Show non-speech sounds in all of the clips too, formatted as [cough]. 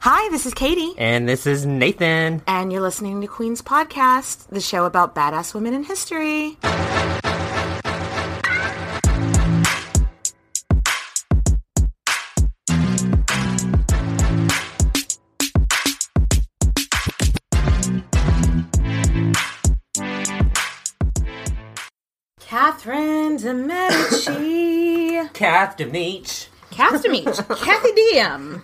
Hi, this is Katie. And this is Nathan. And you're listening to Queen's Podcast, the show about badass women in history. Catherine de Medici. Kath Demeach. Kath Demeach. Kathy Diem.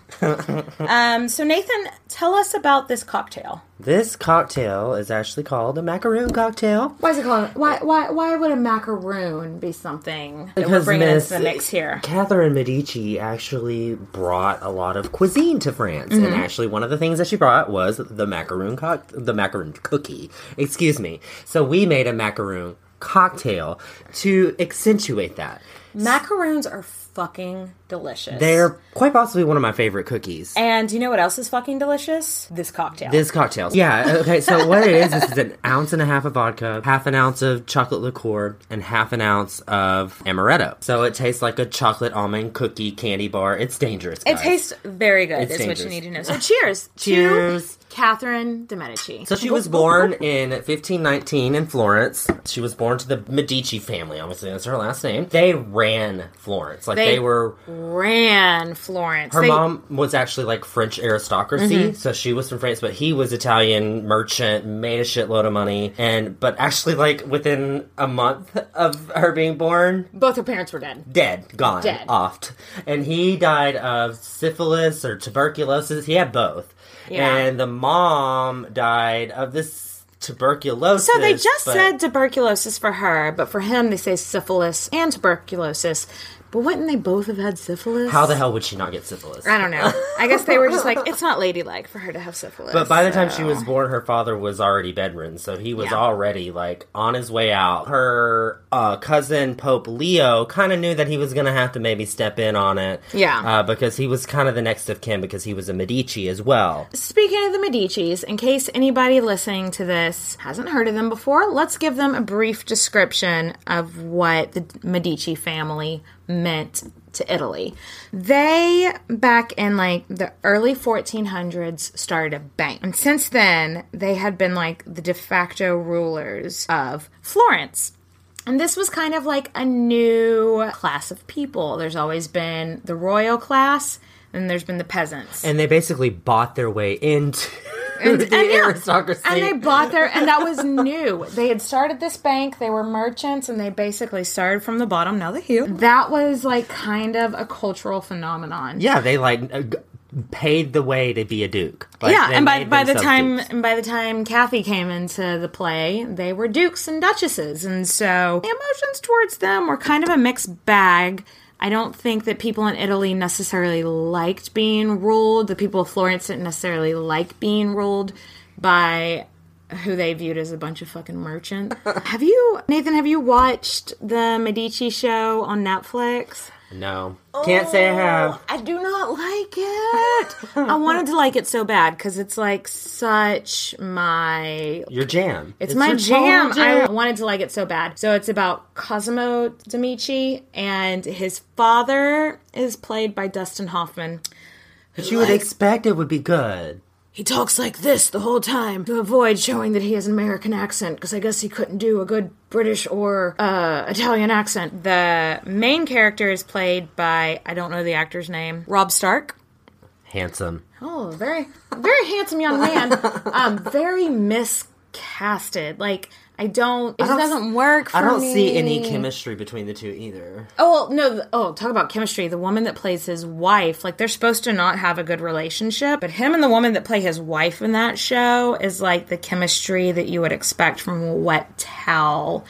Um, so, Nathan, tell us about this cocktail. This cocktail is actually called a macaroon cocktail. Why is it called? Why why why would a macaroon be something that we're Because bringing Miss into the mix here? Catherine Medici actually brought a lot of cuisine to France, Mm-hmm. and actually one of the things that she brought was the macaroon cock, the macaroon cookie. Excuse me. So we made a macaroon cocktail to accentuate that. Macaroons are fucking delicious. They're quite possibly one of my favorite cookies. and you know what else is fucking delicious? This cocktail. This cocktail. Yeah, okay, so what it is, this is an ounce and a half of vodka, half an ounce of chocolate liqueur, and half an ounce of amaretto. So it tastes like a chocolate almond cookie candy bar. It's dangerous. it tastes very good. It's is what you need to know. So cheers. [laughs] Cheers. To Catherine de Medici. So she was born in 1519 in Florence. She was born to the Medici family. Obviously, that's her last name. They ran Florence. Like, They- they, were. Ran Florence. Her They- mom was actually like French aristocracy, Mm-hmm. so she was from France, but he was Italian merchant, made a shitload of money, and but actually, like within a month of her being born, both her parents were dead. dead, gone, Dead. offed. And he died of syphilis or tuberculosis. He had both. Yeah. And the mom died of this tuberculosis. So they just said tuberculosis for her, but for him they say syphilis and tuberculosis. But wouldn't they both have had syphilis? How the hell would she not get syphilis? I don't know. I guess they were just like, [laughs] it's not ladylike for her to have syphilis. But by the time she was born, her father was already bedridden, so he was Yeah. already like on his way out. Her uh, cousin Pope Leo kind of knew that he was going to have to maybe step in on it, Yeah. uh, because he was kind of the next of kin because he was a Medici as well. Speaking of the Medicis, in case anybody listening to this hasn't heard of them before, let's give them a brief description of what the Medici family meant to Italy. They, back in like the early 1400s, started a bank. And since then, they had been like the de facto rulers of Florence. And this was kind of like a new class of people. There's always been the royal class, and there's been the peasants. And they basically bought their way into the yeah, aristocracy. And they bought their, and that was new. They had started this bank. They were merchants, and they basically started from the bottom. Now they're here. That was like kind of a cultural phenomenon. yeah, they like uh, g- paid the way to be a duke. Like, yeah, and by by the time dukes. and by the time Kathy came into the play, they were dukes and duchesses, and so the emotions towards them were kind of a mixed bag. I don't think that people in Italy necessarily liked being ruled. The people of Florence didn't necessarily like being ruled by who they viewed as a bunch of fucking merchants. [laughs] have you, Nathan? Have you watched the Medici show on Netflix? No, can't say I oh, have. I do not like it. I wanted to like it so bad because it's like such my. Your jam. It's, my your jam. total I wanted to like it so bad. So it's about Cosimo D'Amici, and his father is played by Dustin Hoffman. But you would expect it would be good. He talks like this the whole time to avoid showing that he has an American accent because I guess he couldn't do a good British or uh, Italian accent. The main character is played by I don't know the actor's name, Robb Stark. Handsome. Oh, very, very handsome young man. [laughs] Um, very miscasted. Like I don't. It just don't- doesn't work. For I don't me. see any chemistry between the two either. Oh well, no. Oh, talk about chemistry. The woman that plays his wife, like they're supposed to not have a good relationship, but him and the woman that play his wife in that show is like the chemistry that you would expect from a wet towel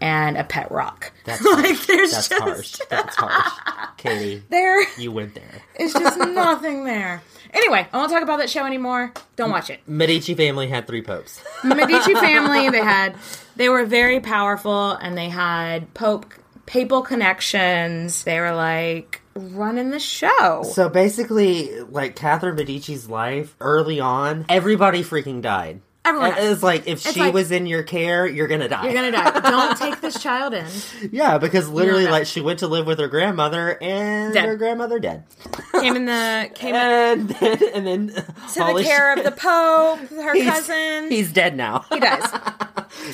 and a pet rock. That's [laughs] like harsh. there's That's just harsh. That's harsh. [laughs] Katie, there you went there. It's just [laughs] nothing there. Anyway, I won't talk about that show anymore. Don't watch it. Medici family had three popes. Medici [laughs] family, they had they were very powerful and they had pope papal connections. They were like running the show. So basically, like Catherine Medici's life early on, everybody freaking died. Everyone. It's like if she like- was in your care, you're gonna die. You're gonna die. Don't [laughs] take this child in. yeah, because literally, No, no. like she went to live with her grandmother, and Dead. her grandmother dead. Came in the [laughs] came in And then, and then to the care of the [laughs] Pope, her cousin. He's dead now. he dies.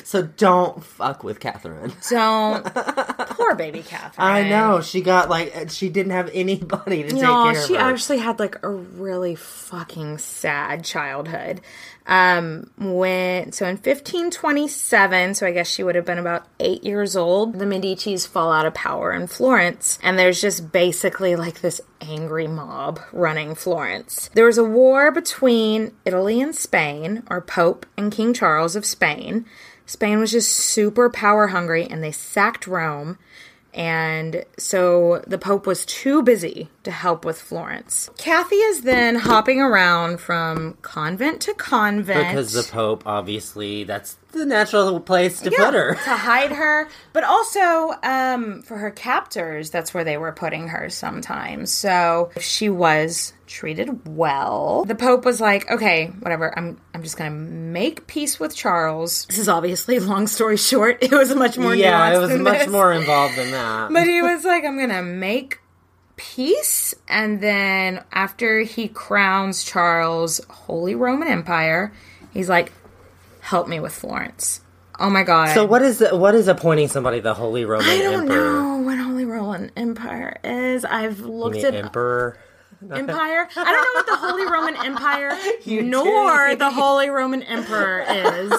so don't fuck with Catherine. Don't. Poor baby Catherine. I know she got like she didn't have anybody to take No, care she of her. actually had like a really fucking sad childhood. Um, when so in 1527, so I guess she would have been about eight years old. The Medici's fall out of power in Florence, and there's just basically like this angry mob running Florence. There was a war between Italy and Spain, or Pope and King Charles of Spain. Spain was just super power hungry, and they sacked Rome. And so the Pope was too busy to help with Florence. Kathy is then hopping around from convent to convent. because the Pope, obviously, that's the natural place to Yeah, put her. to hide her, but also um, for her captors, that's where they were putting her sometimes. So if she was treated well. The Pope was like, "Okay, whatever. I'm I'm just gonna make peace with Charles." This is obviously [laughs] long story short. It was much more yeah, it was much this. more involved than that. But he was like, I'm gonna make peace, and then after he crowns Charles Holy Roman Empire, he's like, help me with Florence. Oh my god. so what is the, what is appointing somebody the Holy Roman I don't Emperor? know what Holy Roman Empire is. I've looked The at Emperor. [laughs] Empire. I don't know what the Holy Roman [laughs] Empire You nor the Holy Roman Emperor is.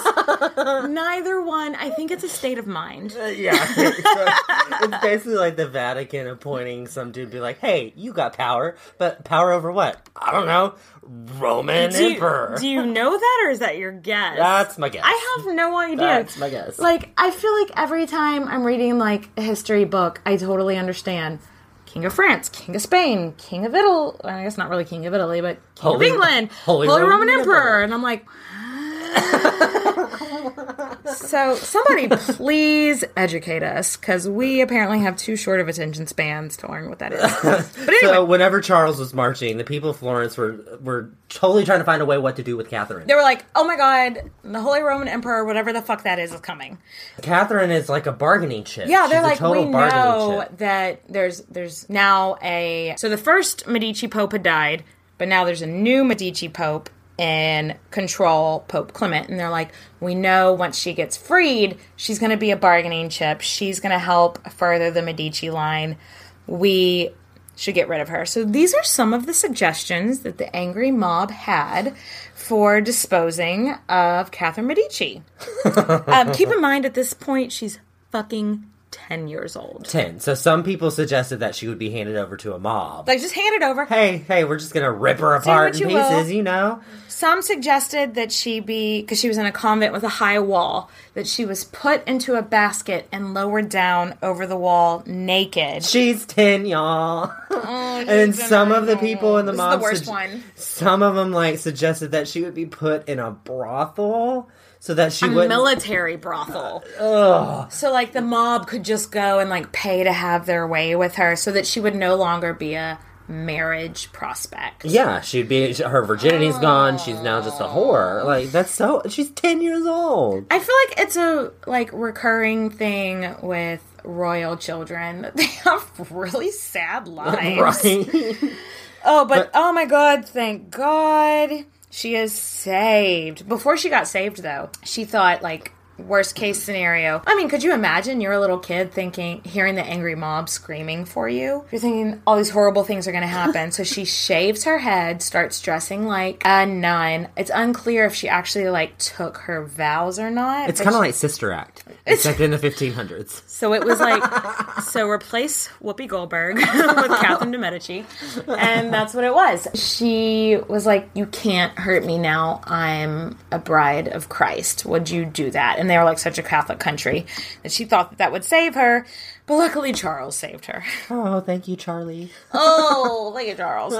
Neither one. I think it's a state of mind. Uh, yeah, [laughs] it's basically like the Vatican appointing some dude, be like, "Hey, you got power, but power over what? I don't know, Roman Do you, Emperor." do you know that, or is that your guess? That's my guess. I have no idea. That's my guess. Like, I feel like every time I'm reading like a history book, I totally understand. King of France, King of Spain, King of Italy. I guess not really King of Italy, but King Holy- of England, Holy Holy, Roman Roman, Emperor. Emperor. And I'm like, [laughs] so somebody [laughs] please educate us because we apparently have too short of attention spans to learn what that is. [laughs] But anyway, So whenever Charles was marching, the people of Florence were were totally trying to find a way what to do with Catherine. they were like, "Oh my God, the Holy Roman Emperor, whatever the fuck that is, is coming." Catherine is like a bargaining chip. Yeah, they're She's a like, total we know chip. that there's there's now a so the first Medici pope had died, but now there's a new Medici pope in control, Pope Clement, and they're like, we know once she gets freed, she's going to be a bargaining chip. She's going to help further the Medici line. We should get rid of her. So these are some of the suggestions that the angry mob had for disposing of Catherine Medici. [laughs] um, keep in mind at this point she's fucking 10 years old. Ten. So some people suggested that she would be handed over to a mob. Like just hand it over. hey, hey, we're just gonna rip her apart in you will. pieces, you know? Some suggested that she be because she was in a convent with a high wall that she was put into a basket and lowered down over the wall naked. She's ten, y'all. [laughs] Oh, and some of the people in the mob, the worst sug- one. some of them like suggested that she would be put in a brothel so that she A wouldn't. military brothel. So like the mob could just go and like pay to have their way with her so that she would no longer be a marriage prospect. yeah, she'd be. Her virginity's gone. She's now just a whore. Oh. Like that's so. She's ten years old. I feel like it's a like recurring thing with royal children. [laughs] They have really sad [laughs] lives. Right. Oh, but, oh my god, thank God she is saved. Before she got saved though, she thought like worst case scenario. I mean, could you imagine you're a little kid thinking hearing the angry mob screaming for you? You're thinking all these horrible things are going to happen. so she [laughs] shaves her head, starts dressing like a nun. It's unclear if she actually like took her vows or not. It's kind of she- like Sister Act, [laughs] except in the 1500s. so it was like, [laughs] so replace Whoopi Goldberg with Catherine de Medici, and that's what it was. She was like, "You can't hurt me now. I'm a bride of Christ. Would you do that?" And they were like such a Catholic country that she thought that, that would save her. But luckily, Charles saved her. Oh, thank you, Charlie. Oh, look at Charles.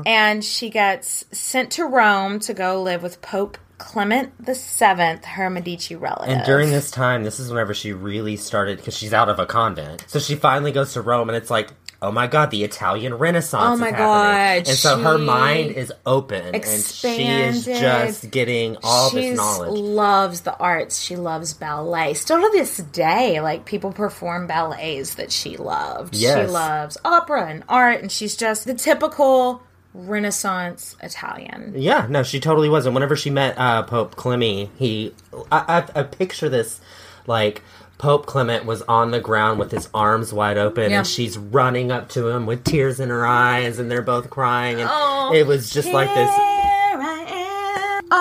[laughs] and she gets sent to Rome to go live with Pope Clement the Seventh, her Medici relative. And during this time, this is whenever she really started because she's out of a convent. So she finally goes to Rome, and it's like, oh my god, the Italian Renaissance. Oh my. God, And so her mind is open, and she is just getting all she this knowledge. loves the arts. She loves ballet. Still to this day, like people perform ballets that she loved. Yes. She loves opera and art, and she's just the typical Renaissance Italian. Yeah, no, she totally was. And whenever she met uh, Pope Clement, he, I, I, I picture this like Pope Clement was on the ground with his arms wide open, Yeah. and she's running up to him with tears in her eyes, and they're both crying, and Oh, it was just like this. Here I am,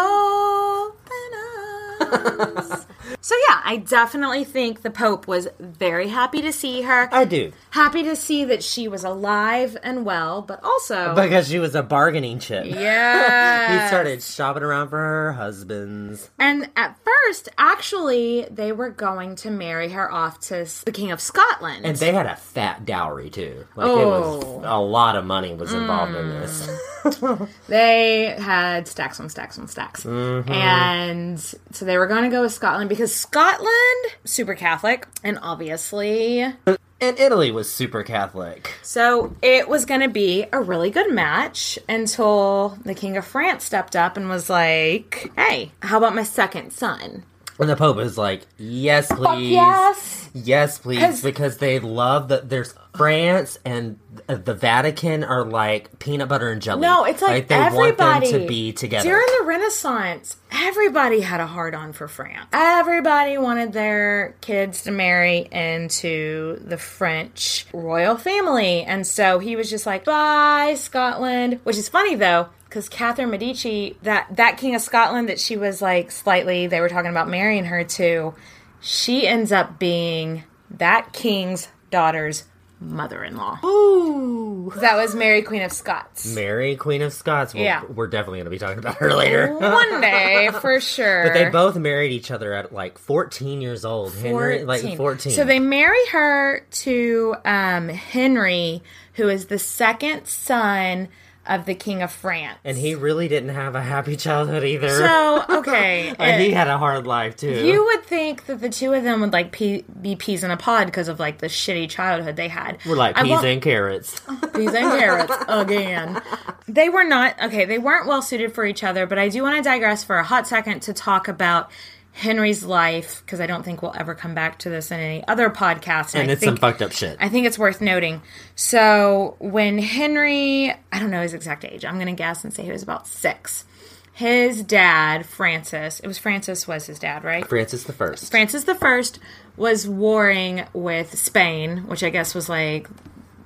open [laughs] arms. So yeah, I definitely think the Pope was very happy to see her. I do happy to see that she was alive and well, but also because she was a bargaining chip. yeah, [laughs] he started shopping around for her husbands. And at first, actually, they were going to marry her off to the King of Scotland. And they had a fat dowry too. Like it Oh. was a lot of money was involved in this. [laughs] they had stacks on stacks on stacks. Mm-hmm. And so they were going to go with Scotland because Scotland, super Catholic, and obviously. and Italy was super Catholic. So it was going to be a really good match until the King of France stepped up and was like, hey, how about my second son? And the Pope is like, "Yes, please, yes. yes, please," 'Cause- because they love that. There's France and uh, the Vatican are like peanut butter and jelly. No, it's like, they everybody want them to be together. During the Renaissance, everybody had a hard on for France. Everybody wanted their kids to marry into the French royal family. And so he was just like, bye, Scotland. Which is funny though, because Catherine Medici, that, that king of Scotland that she was like slightly, they were talking about marrying her to, she ends up being that king's daughter's mother-in-law. Ooh, That was Mary Queen of Scots. Mary, Queen of Scots. Well, Yeah. we're definitely going to be talking about her later. [laughs] One day, for sure. [laughs] But they both married each other at like 14 years old. Henry, like 14. So they marry her to um, Henry, who is the second son of the King of France. and he really didn't have a happy childhood either. So [laughs] okay, and he uh, had a hard life too. you would think that the two of them would like pea, be peas in a pod because of like the shitty childhood they had. We're like I peas and carrots. [laughs] peas and carrots again. They were not okay. They weren't well suited for each other. But I do want to digress for a hot second to talk about Henry's life because I don't think we'll ever come back to this in any other podcast. and I it's think, some fucked up shit. I think it's worth noting. So when Henry, I don't know his exact age. I'm going to guess and say he was about six. His dad, Francis, it was Francis was his dad, right? Francis the First. Francis the First was warring with Spain, which I guess was like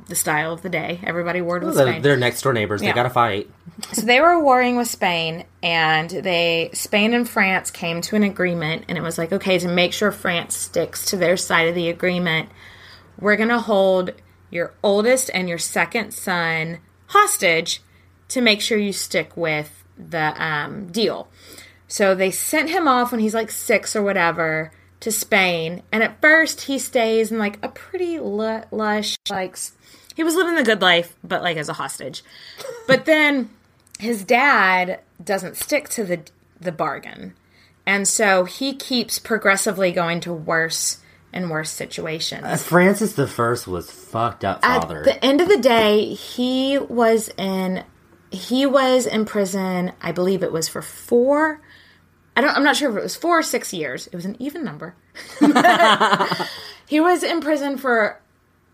the style of the day. Everybody warred with They're, Spain. they're next door neighbors. They got to fight. So they were warring with Spain, and they Spain and France came to an agreement, and it was like, okay, to make sure France sticks to their side of the agreement, we're gonna hold your oldest and your second son hostage to make sure you stick with the um, deal. So they sent him off when he's like six or whatever to Spain, and at first he stays in like a pretty lush, like he was living the good life, but like as a hostage. But then his dad doesn't stick to the the bargain. And so he keeps progressively going to worse and worse situations. Uh, Francis the First was fucked up father. At the end of the day, he was in he was in prison, I believe it was for 4 I don't I'm not sure if it was 4 or 6 years. It was an even number. [laughs] he was in prison for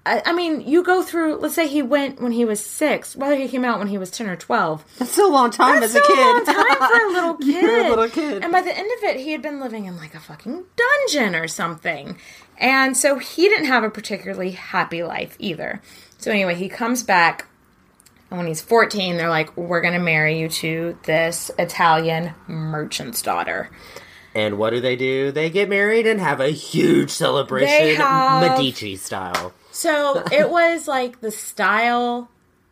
I, I mean, you go through. Let's say he went when he was six. Whether he came out when he was ten or twelve, That's still a long time that's as a kid. a long time for a [laughs] little kid. You're a little kid. And by the end of it, he had been living in like a fucking dungeon or something. And so he didn't have a particularly happy life either. So anyway, he comes back. And when he's 14, they're like, we're going to marry you to this Italian merchant's daughter. And what do they do? They get married and have a huge celebration, have- Medici style. So [laughs] it was like the style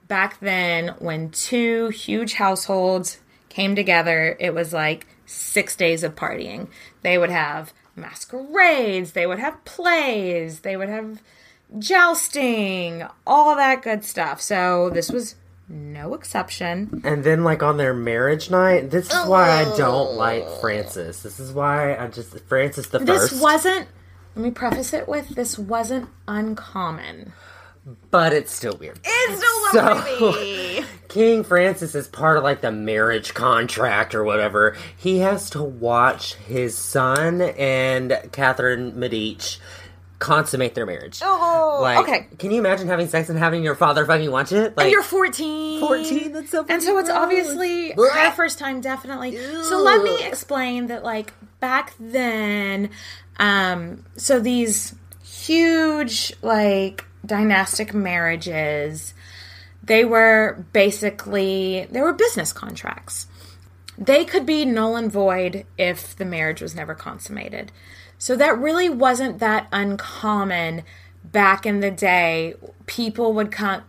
back then when two huge households came together. It was like six days of partying. They would have masquerades, they would have plays, they would have jousting, all that good stuff. So this was no exception. And then, like on their marriage night, this is why I don't like Francis. This is why I just Francis the first. This first. wasn't, let me preface it with this wasn't uncommon. but it's still weird. It's still So- creepy. [laughs] King Francis is part of like the marriage contract or whatever. He has to watch his son and Catherine Medici consummate their marriage. Oh, like, okay. Can you imagine having sex and having your father fucking watch it? Like, And you're 14. 14? That's so And so it's obviously her first time, definitely. So let me explain that, like, back then, um, so these huge, like, dynastic marriages, they were basically, they were business contracts. They could be null and void if the marriage was never consummated. So that really wasn't that uncommon back in the day. People would come,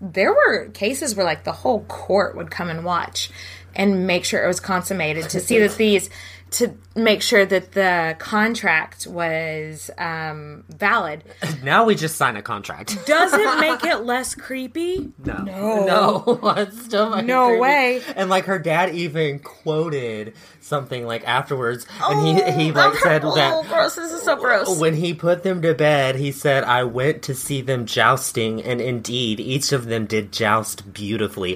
there were cases where like the whole court would come and watch and make sure it was consummated to see that [laughs] these, to make sure that the contract was um, valid. [laughs] now we just sign a contract. [laughs] Does it make it less creepy? No. No. it's still No creepy. way. And like her dad even quoted something like afterwards and he he Oh, like said oh, that gross. This is so gross. when he put them to bed, he said, I went to see them jousting, and indeed, each of them did joust beautifully.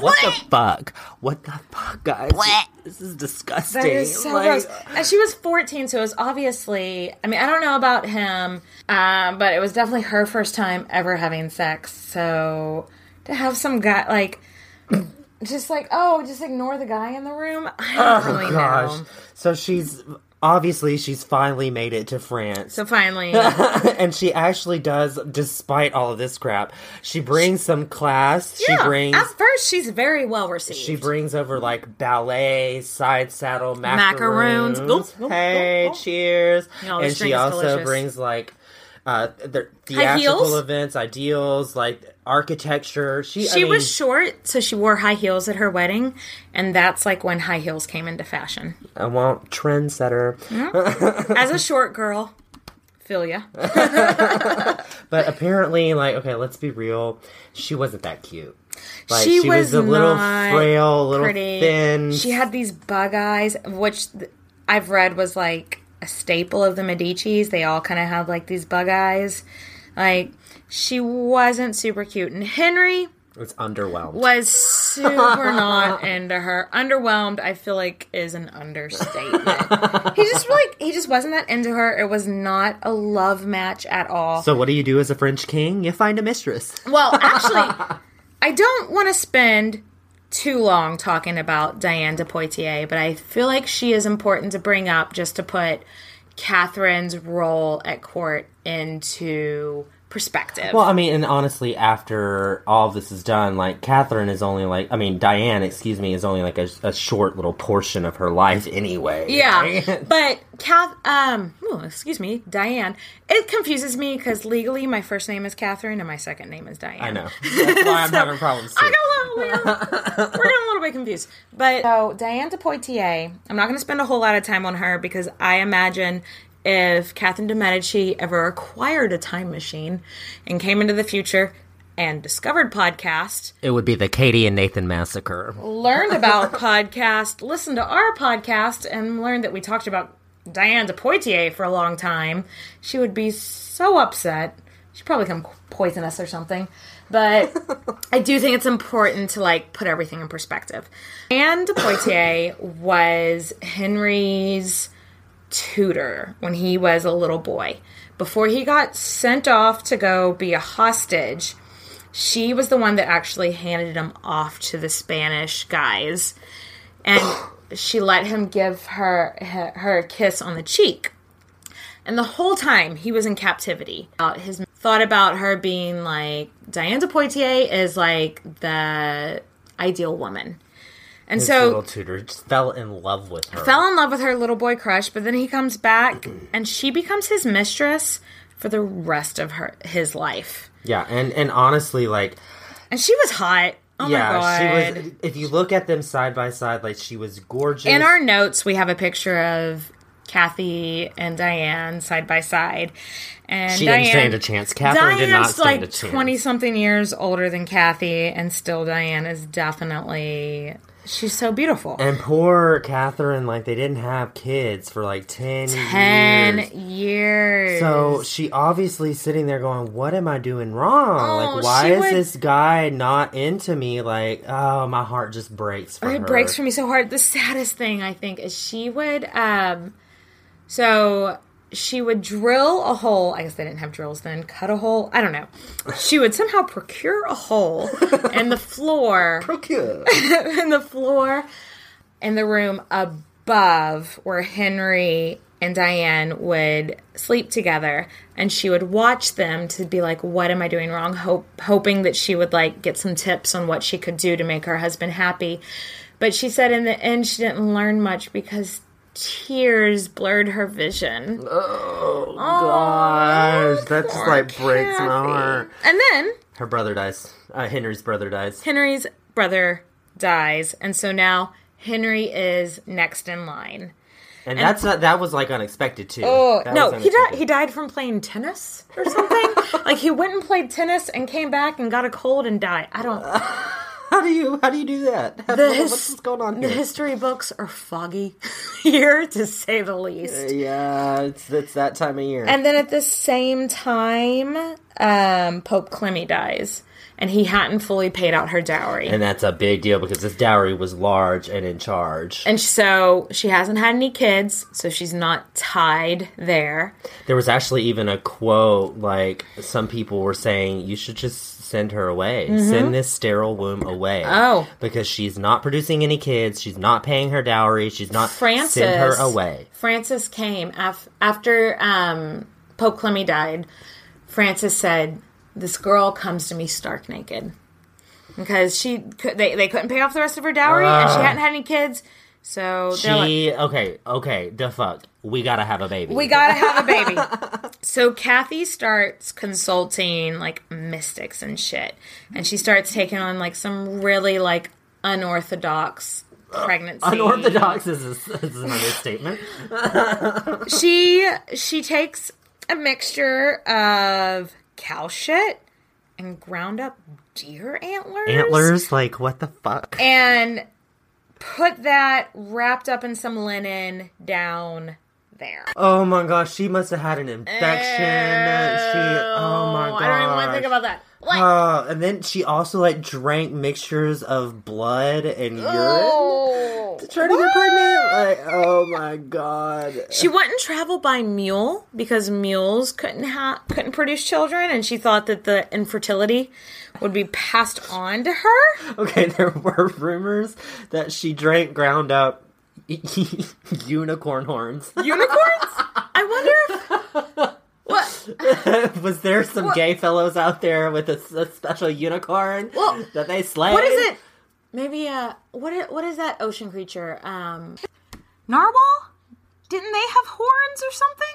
What the fuck? What the fuck, guys? This is disgusting. That is so Like, gross. And she was 14, so it was obviously, I mean, I don't know about him, um, but it was definitely her first time ever having sex. So to have some guy, like, just like, oh, just ignore the guy in the room. I don't Oh, really gosh. know. So she's obviously she's finally made it to France. So finally, [laughs] and she actually does, despite all of this crap. She brings some class. yeah, she brings at first she's very well received. She brings over like ballet, side saddle, Macaroons. macaroons. Oop, oop, Hey, oop. cheers! And she also delicious. brings like uh, the theatrical events, ideals, like architecture. She, I she mean, was short, so she wore high heels at her wedding, and that's like when high heels came into fashion. I want trendsetter. As a [laughs] short girl, feel ya. [laughs] But apparently, like, okay, let's be real. She wasn't that cute. Like, she, was, a little frail, a little pretty. thin. She had these bug eyes, which th- I've read was like a staple of the Medici's. They all kind of have like these bug eyes. Like she wasn't super cute, and Henry It's underwhelmed. was super [laughs] not into her. Underwhelmed, I feel like, is an understatement. he just like he just wasn't that into her. It was not a love match at all. So, what do you do as a French king? You find a mistress. Well, actually, [laughs] I don't want to spend too long talking about Diane de Poitiers, but I feel like she is important to bring up just to put Catherine's role at court into perspective. Well, I mean, and honestly, after all this is done, like Catherine is only like, I mean, Diane, excuse me, is only like a, a short little portion of her life anyway. yeah, right? [laughs] but Kath, um, excuse me, Diane. It confuses me because legally my first name is Catherine and my second name is Diane. I know. [laughs] That's why I'm having problems too. I got a little weird. [laughs] We're getting a little bit confused. But so Diane de Poitiers, I'm not going to spend a whole lot of time on her because I imagine if Catherine de Medici ever acquired a time machine and came into the future and discovered podcast, It would be the Katie and Nathan massacre. learned [laughs] about podcast, listened to our podcast, and learned that we talked about Diane de Poitiers for a long time, she would be so upset. She'd probably come poison us or something. But [laughs] I do think it's important to like put everything in perspective. Diane de Poitiers was Henry's tutor when he was a little boy. Before he got sent off to go be a hostage, she was the one that actually handed him off to the Spanish guys, and [coughs] she let him give her her a kiss on the cheek. And the whole time he was in captivity, uh, his thought about her being like Diane de Poitiers is like the ideal woman, and His so little tutor just fell in love with her. fell in love with her little boy crush, but then he comes back [clears throat] and she becomes his mistress for the rest of her his life. yeah, and and honestly, like, And she was hot. Oh yeah, my god. she was. If you look at them side by side, like she was gorgeous. In our notes, we have a picture of Kathy and Diane side by side. And She Diane, didn't stand a chance. Catherine Diane's did not stand like a chance. twenty something years older than Kathy, and still Diane is definitely she's so beautiful. And poor Catherine, like they didn't have kids for like ten, Ten years. years. So she obviously sitting there going, "What am I doing wrong? Oh, like, why is would- this guy not into me? Like, oh, my heart just breaks for her. it her. breaks for me so hard. The saddest thing I think is she would um so she would drill a hole. I guess they didn't have drills then. Cut a hole. I don't know. She would somehow procure a hole [laughs] in the floor Procure. [laughs] in the floor in the room above where Henry and Diane would sleep together and she would watch them to be like what am I doing wrong hope hoping that she would like get some tips on what she could do to make her husband happy but she said in the end she didn't learn much because tears blurred her vision Oh gosh, that just like breaks my heart. and then Her brother dies. Uh, Henry's brother dies. Henry's brother dies and so now Henry is next in line And that's not that was like unexpected too. Oh That no, he died. He died from playing tennis or something. [laughs] like he went and played tennis and came back and got a cold and died. I don't. [laughs] How do you how do you do that? How- The what's going on The history books are foggy [laughs] here, to say the least. yeah, it's it's that time of year. And then at the same time, um, Pope Clemmy dies, and he hadn't fully paid out her dowry. And that's a big deal because this dowry was large and in charge. and so she hasn't had any kids, so she's not tied there. There was actually even a quote like some people were saying you should just send her away. Send this sterile womb away. Mm-hmm. Oh. Because she's not producing any kids, she's not paying her dowry, she's not Francis send her away. Francis came af- after um, Pope Clemmy died. Francis said, "This girl comes to me stark naked because she they they couldn't pay off the rest of her dowry and she hadn't had any kids, so they're like, She okay, okay, the fuck. We gotta have a baby. we gotta have a baby." [laughs] so Kathy starts consulting like mystics and shit, and she starts taking on like some really like unorthodox pregnancy. Unorthodox is, a, is an understatement. [laughs] she she takes a mixture of cow shit and ground up deer antlers Antlers, like what the fuck? and put that wrapped up in some linen down there. Oh my gosh, she must have had an infection. she, oh my gosh. I don't even want to think about that. Like, Oh, uh, and then she also like drank mixtures of blood and urine oh. to try to get pregnant. Like, oh my god. She wouldn't travel by mule because mules couldn't have couldn't produce children, and she thought that the infertility would be passed on to her. Okay, [laughs] there were rumors that she drank ground up [laughs] unicorn horns. Unicorns? I wonder if [laughs] what Was there some gay fellows out there with a, a special unicorn Well, that they slayed? What is it? Maybe uh what what is that ocean creature? Um Narwhal? Didn't they have horns or something?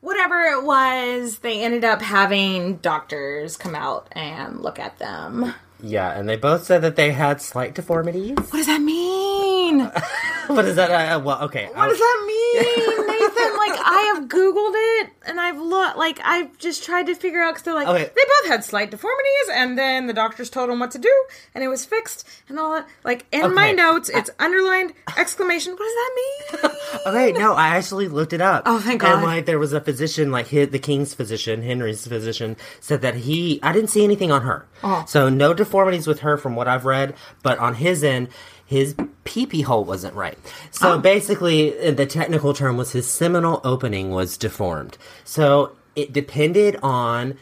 Whatever it was, they ended up having doctors come out and look at them. Yeah, and they both said that they had slight deformities. What does that mean? [laughs] What [laughs] what is that? Uh, well, okay. I'll- does that mean, Nathan? Like I have googled it and I've looked like I've just tried to figure out because they're like Okay. they both had slight deformities and then the doctors told them what to do and it was fixed and all that. Like in my notes, it's underlined exclamation. What does that mean? [laughs] Okay, no, I actually looked it up. Oh, thank God. And like, there was a physician, like his, the king's physician, Henry's physician, said that he. I didn't see anything on her, Oh. so no deformities with her from what I've read. But on his end, his pee pee hole wasn't right. So Oh. basically, the technical term was his seminal opening was deformed. So it depended on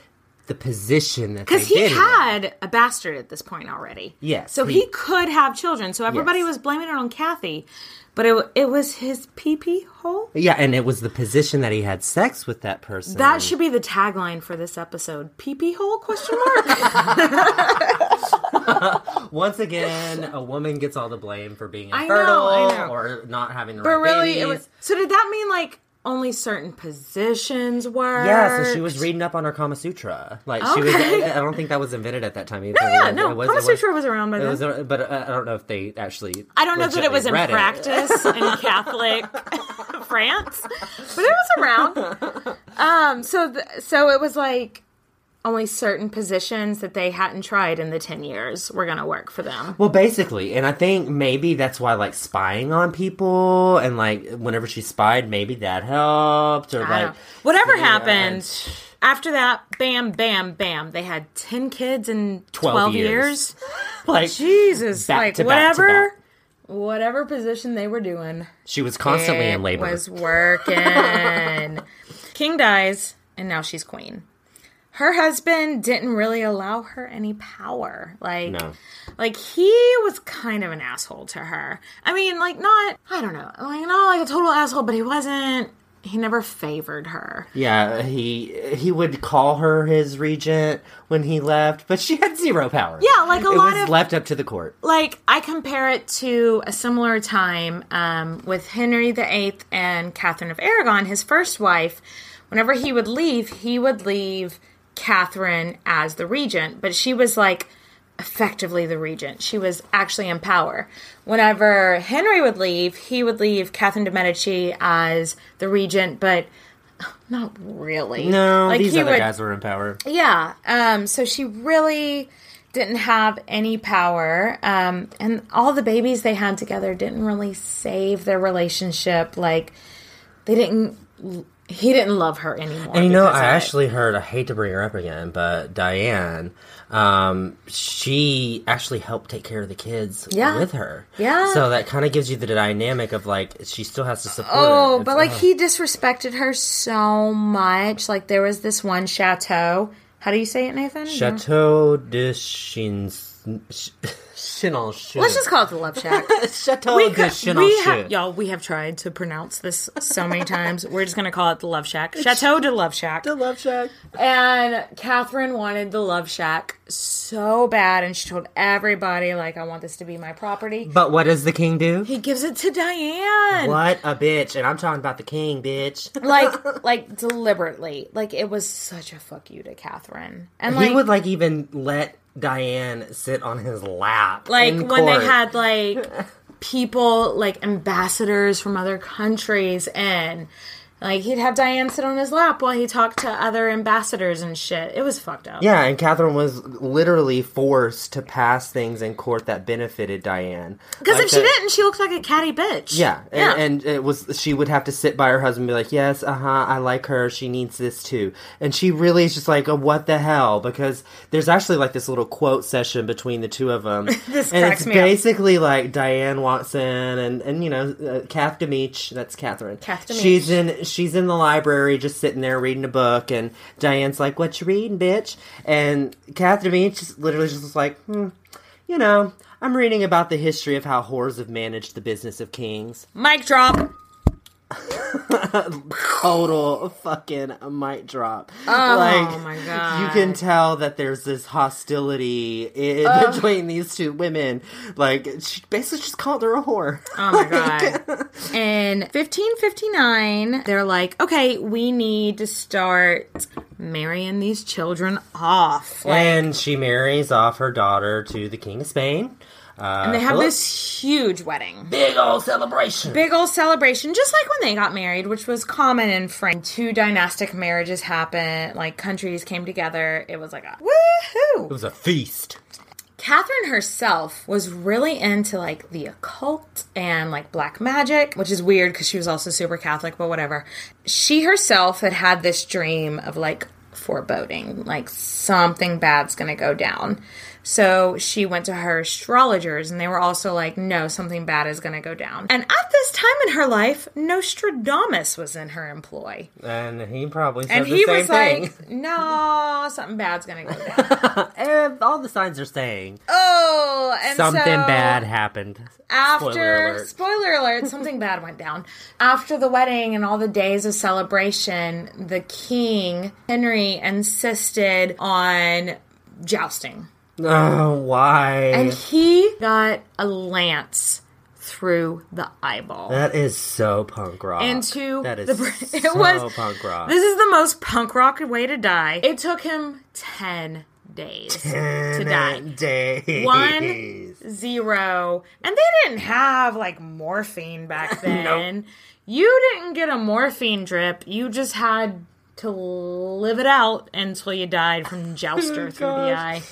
the position that Because he did it had a bastard at this point already. Yes, So he- he, could have children. So everybody Yes. was blaming it on Kathy, but it it was his pee pee hole. Yeah, and it was the position that he had sex with that person. That should be the tagline for this episode. Pee pee hole? Question mark. [laughs] Once again, a woman gets all the blame for being I know, infertile I know. or not having the but right really, babies. it was. So did that mean like only certain positions were. Yeah, so she was reading up on her Kama Sutra. Like she was. I don't think that was invented at that time either. No, yeah, It no. was- Kama it was- Sutra was around by then. was, but uh, I don't know if they actually. I don't know that it was in it. practice in [laughs] Catholic [laughs] France, but it was around. Um, so, th- so it was like only certain positions that they hadn't tried in the ten years were going to work for them. Well, basically, and I think maybe that's why, like, spying on people and like whenever she spied, maybe that helped, or I like whatever yeah. happened. After that, bam, bam, bam. They had ten kids in 12 twelve, years. years. [laughs] like Jesus, like to back whatever, back. whatever position they were doing, She was constantly in labor. Was working. [laughs] King dies, and now she's queen. Her husband didn't really allow her any power. Like, No. like he was kind of an asshole to her. I mean, like not, I don't know, like not like a total asshole, but he wasn't. He never favored her. Yeah, he he would call her his regent when he left, but she had zero power. Yeah, like a it lot was of- left up to the court. like I compare it to a similar time um, with Henry VIII and Catherine of Aragon, his first wife. Whenever he would leave, he would leave Catherine as the regent, but she was like effectively the regent. She was actually in power. Whenever Henry would leave, he would leave Catherine de Medici as the regent, but [sighs] not really. No, like these he other would, guys were in power. yeah. Um, so she really didn't have any power. Um, and all the babies they had together didn't really save their relationship. Like, they didn't, he didn't love her anymore. And you know, I actually heard. I hate to bring her up again, but Diane, um, she actually helped take care of the kids Yeah. with her. Yeah. So that kind of gives you the dynamic of like she still has to support. Oh, but like oh. he disrespected her so much. Like, there was this one chateau. How do you say it, Nathan? Chateau de Chins. Chinon. Let's just call it the Love Shack. [laughs] Chateau we, de could- we have, y'all, we have tried to pronounce this so many times. We're just gonna call it the Love Shack. Chateau de Love Shack. The Love Shack. And Catherine wanted the Love Shack so bad, and she told everybody, like, I want this to be my property. But what does the king do? He gives it to Diane. What a bitch! And I'm talking about the king, bitch. [laughs] Like, like deliberately. Like, it was such a fuck you to Catherine. And like, he would like even let Diane sit on his lap. like when they had like [laughs] people like ambassadors from other countries and like he'd have Diane sit on his lap while he talked to other ambassadors and shit. It was fucked up. Yeah, and Catherine was literally forced to pass things in court that benefited Diane. Because Like if she didn't, she looked like a catty bitch. Yeah, and, yeah. and it was she would have to sit by her husband and be like, "Yes, uh huh, I like her. She needs this too." And she really is just like, oh, "What the hell?" Because there's actually like this little quote session between the two of them, [laughs] This and cracks it's me up. basically like Diane Watson and and you know, uh, Kath Demich, that's Catherine. Kath Demich. She's in she's in the library just sitting there reading a book, and Diane's like, "What you reading, bitch?" And Kath Demich is literally just like, hmm, you know. I'm reading about the history of how whores have managed the business of kings. Mic drop. [laughs] total fucking mic drop. Oh my God. You can tell that there's this hostility in uh. between these two women. Like she basically just called her a whore. Oh my [laughs] god. In 1559, they're like, okay, we need to start marrying these children off. Like, and she marries off her daughter to the king of Spain. Uh, and they have Philip. this huge wedding. big old celebration. Big old celebration, just like when they got married, which was common in France. Two dynastic marriages happened, like countries came together. It was like a woohoo! It was a feast. Catherine herself was really into like the occult and like black magic, which is weird because she was also super Catholic, but whatever. She herself had had this dream of like foreboding, like something bad's gonna go down. So she went to her astrologers, and they were also like, no, something bad is gonna go down. And at this time in her life, Nostradamus was in her employ. And he probably said And he was thing. like, [laughs] no, something bad's gonna go down. [laughs] All the signs are saying oh, and something so- bad happened. after Spoiler alert. spoiler alert, something bad went down. After the wedding and all the days of celebration, the king Henry insisted on jousting. Oh, why? And he got a lance through the eyeball. That is so punk rock. into that is the [laughs] so it was punk rock. This is the most punk rock way to die. It took him 10 days to die. Days. One zero. And they didn't have like morphine back [laughs] then. You didn't get a morphine drip. You just had to live it out until you died from [laughs] oh jouster through the eye.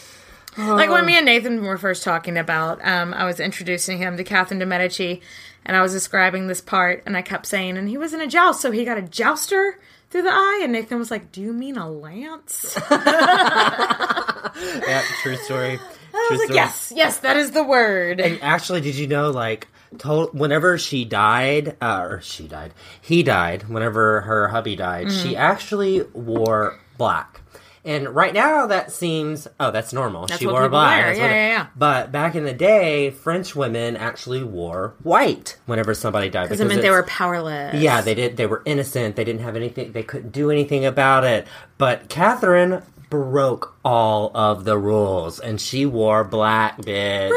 Like when me and Nathan were first talking about, um, I was introducing him to Catherine de Medici, and I was describing this part, and I kept saying, and he was in a joust, so he got a jouster through the eye, and Nathan was like, "Do you mean a lance?" [laughs] [laughs] Yeah, true story. I True was like, story. "Yes, yes, that is the word." And actually, did you know, like, told, whenever she died, uh, or she died, he died, whenever her hubby died, Mm. she actually wore black. And right now, that seems, oh, that's normal. That's she wore black. wear. Yeah, yeah, yeah. But back in the day, French women actually wore white whenever somebody died. Because it meant they were powerless. Yeah, they did. They were innocent. They didn't have anything. They couldn't do anything about it. But Catherine broke all of the rules, and she wore black, bitch.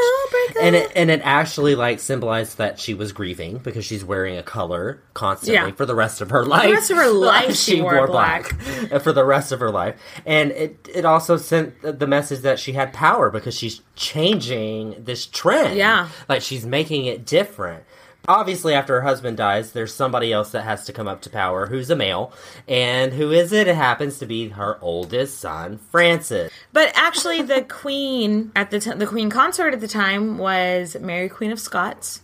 And it and it actually like symbolized that she was grieving because she's wearing a color constantly Yeah. for the rest of her life. For the rest of her [laughs] life she wore black. for the rest of her life, and it it also sent the- the message that she had power because she's changing this trend. Yeah. like she's making it different. Obviously, after her husband dies, there's somebody else that has to come up to power who's a male. And who is it? It happens to be her oldest son, Francis. But actually, the [laughs] queen at the t- the queen consort at the time was Mary Queen of Scots,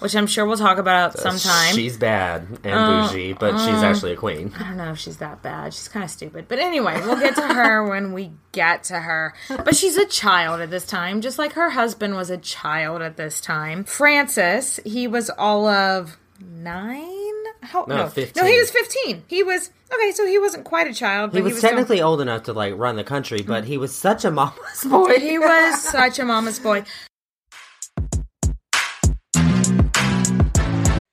which I'm sure we'll talk about uh, sometime. She's bad and uh, bougie, but she's uh, actually a queen. I don't know if she's that bad. She's kind of stupid. But anyway, we'll get to her [laughs] when we get to her. But she's a child at this time, just like her husband was a child at this time. Francis, he was all of nine. How, No, no, 15. no, he was fifteen. He was okay, so he wasn't quite a child. But He was, still- technically old enough to like run the country, but he was such a mama's boy. he was [laughs] such a mama's boy.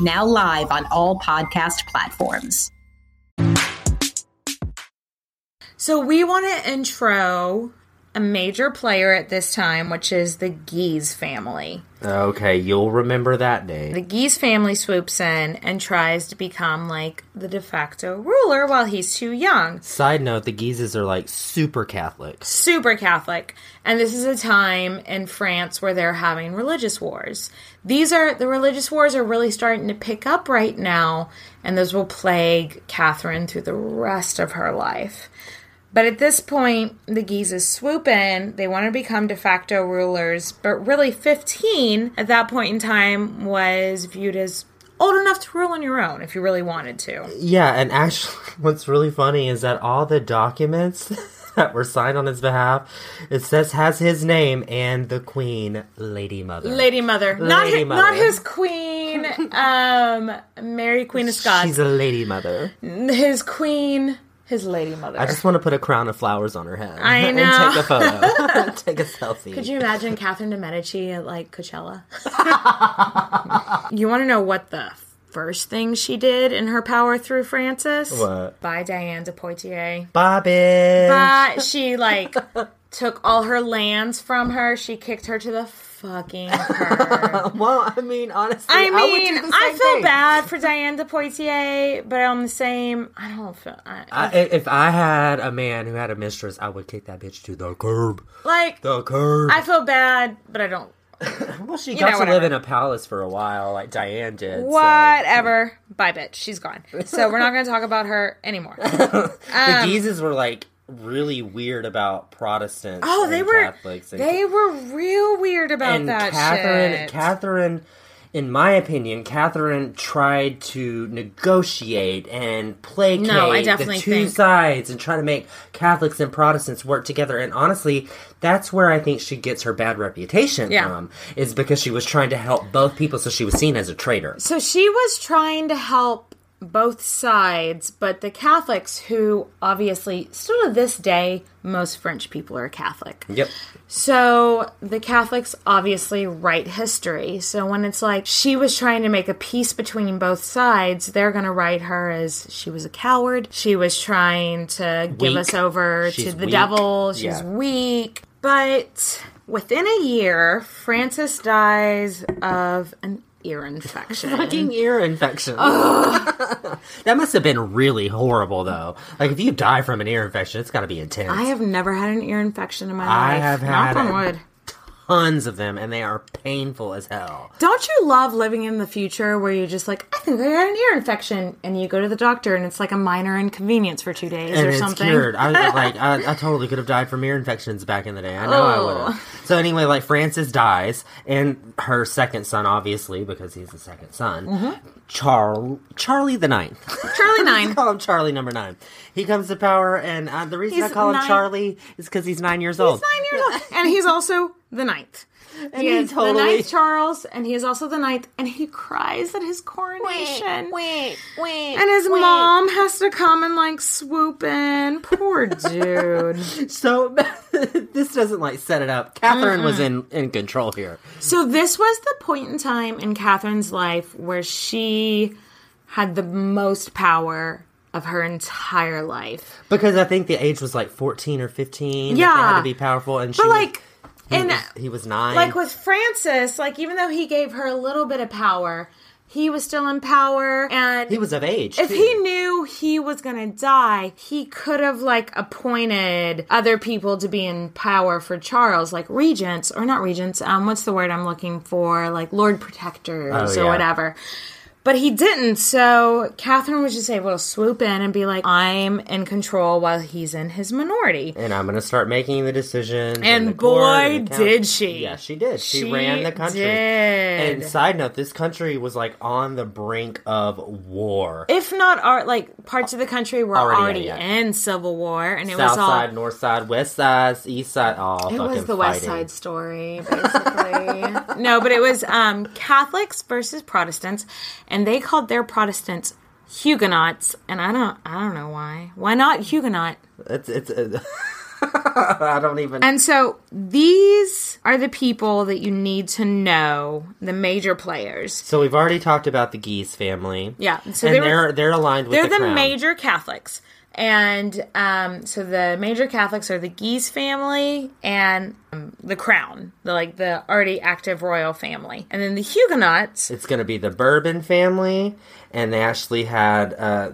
now live on all podcast platforms. So we want to intro a major player at this time, which is the Guise family. Okay, you'll remember that name. The Guise family swoops in and tries to become like the de facto ruler while he's too young. Side note: the Guises are like super Catholic. super Catholic, and this is a time in France where they're having religious wars. These are the religious wars are really starting to pick up right now, and those will plague Catherine through the rest of her life. But at this point, the Guises swoop in. They want to become de facto rulers, but really, 15 at that point in time was viewed as old enough to rule on your own if you really wanted to. Yeah, and actually, [laughs] what's really funny is that all the documents [laughs] that were signed on his behalf. It says has his name and the Queen, Lady Mother. Lady Mother, not his, Mother. not his queen, [laughs] um, Mary Queen of Scots. She's a Lady Mother. his queen, his Lady Mother. I just want to put a crown of flowers on her head. I [laughs] And know. take a photo. [laughs] take a selfie. Could you imagine Catherine de Medici at like Coachella? [laughs] you want to know what the first thing she did in her power through Francis? What? By Diane de Poitiers. Bobby. But she like took all her lands from her. She kicked her to the fucking curb. [laughs] Well, I mean, honestly, I would mean, do the I, feel thing. bad for Diane de Poitiers, but on the same, I don't feel I, I, if I had a man who had a mistress, I would kick that bitch to the curb. like. The curb. I feel bad, but I don't. [laughs] well, she you got know, to live in a palace for a while, like Diane did. so- Whatever. Bye, bitch. She's gone. So we're not going to talk about her anymore. [laughs] the Um, Guises were like really weird about Protestants. Oh, they were. Catholics. And, They were real weird about and that Catherine, shit. Catherine, in my opinion, Catherine tried to negotiate and placate No, the two think- sides and try to make Catholics and Protestants work together. And honestly, that's where I think she gets her bad reputation Yeah. from, is because she was trying to help both people, so she was seen as a traitor. So she was trying to help both sides, but the Catholics, who obviously, still to this day, most French people are Catholic. Yep. So the Catholics obviously write history. So when it's like she was trying to make a peace between both sides, they're going to write her as she was a coward. She was trying to give us over She's to the weak. devil. She's Yeah. weak. But within a year, Francis dies of an ear infection. Fucking ear infection. [laughs] that must have been really horrible, though. Like, if you die from an ear infection, it's got to be intense. I have never had an ear infection in my I life. have Knock had on it. wood. Tons of them, and they are painful as hell. Don't you love living in the future where you're just like, I think I had an ear infection, and you go to the doctor and it's like a minor inconvenience for two days and or it's something? cured. I like [laughs] I, I totally could have died from ear infections back in the day. I know I would Oh. have. So anyway, like Francis dies, and her second son, obviously because he's the second son, Mm-hmm. Charles Charlie the Ninth. Charlie [laughs] Nine. call him Charlie number nine. He comes to power, and uh, the reason I He's call him Charlie is because he's nine years old. He's nine years old, and he's also the ninth. And he he is the ninth Charles, and he is also the ninth, and he cries at his coronation. Wait, wait. And his mom has to come and like swoop in. Poor [laughs] dude. So [laughs] this doesn't like set it up. Catherine was in in control here. So this was the point in time in Catherine's life where she had the most power of her entire life. Because I think the age was like 14 or 15. that They Yeah. had to be powerful. And she But was- like he, and was, he was nine. like with Francis, like even though he gave her a little bit of power, he was still in power and he was of age. if too. he knew he was gonna die, he could have like appointed other people to be in power for Charles, like regents or not regents. Um, what's the word I'm looking for? Like Lord Protectors Oh, or yeah. whatever. But he didn't, so Catherine was just able to swoop in and be like, "I'm in control while he's in his minority." and I'm going to start making the decisions. And the boy, and the did she. Yeah, she did. She, She ran the country. did. And side note, this country was like on the brink of war. If not, are like parts of the country were Already, already, yeah, yeah. in civil war, and it South was all side, north side, west side, east side, all It fucking was the West. Side Story, basically. [laughs] no, but it was um, Catholics versus Protestants, and they called their Protestants Huguenots, and I don't, I don't know why. Why not Huguenot? It's it's. uh, [laughs] I don't even. And so these are the people that you need to know, the major players. so we've already talked about the Guise family. Yeah, so and they were- they're they're aligned with They're the, the, major Catholics. And um, so the major Catholics are the Guise family and um, the Crown, the like the already active royal family, and then the Huguenots. It's going to be the Bourbon family, and they actually had. Uh,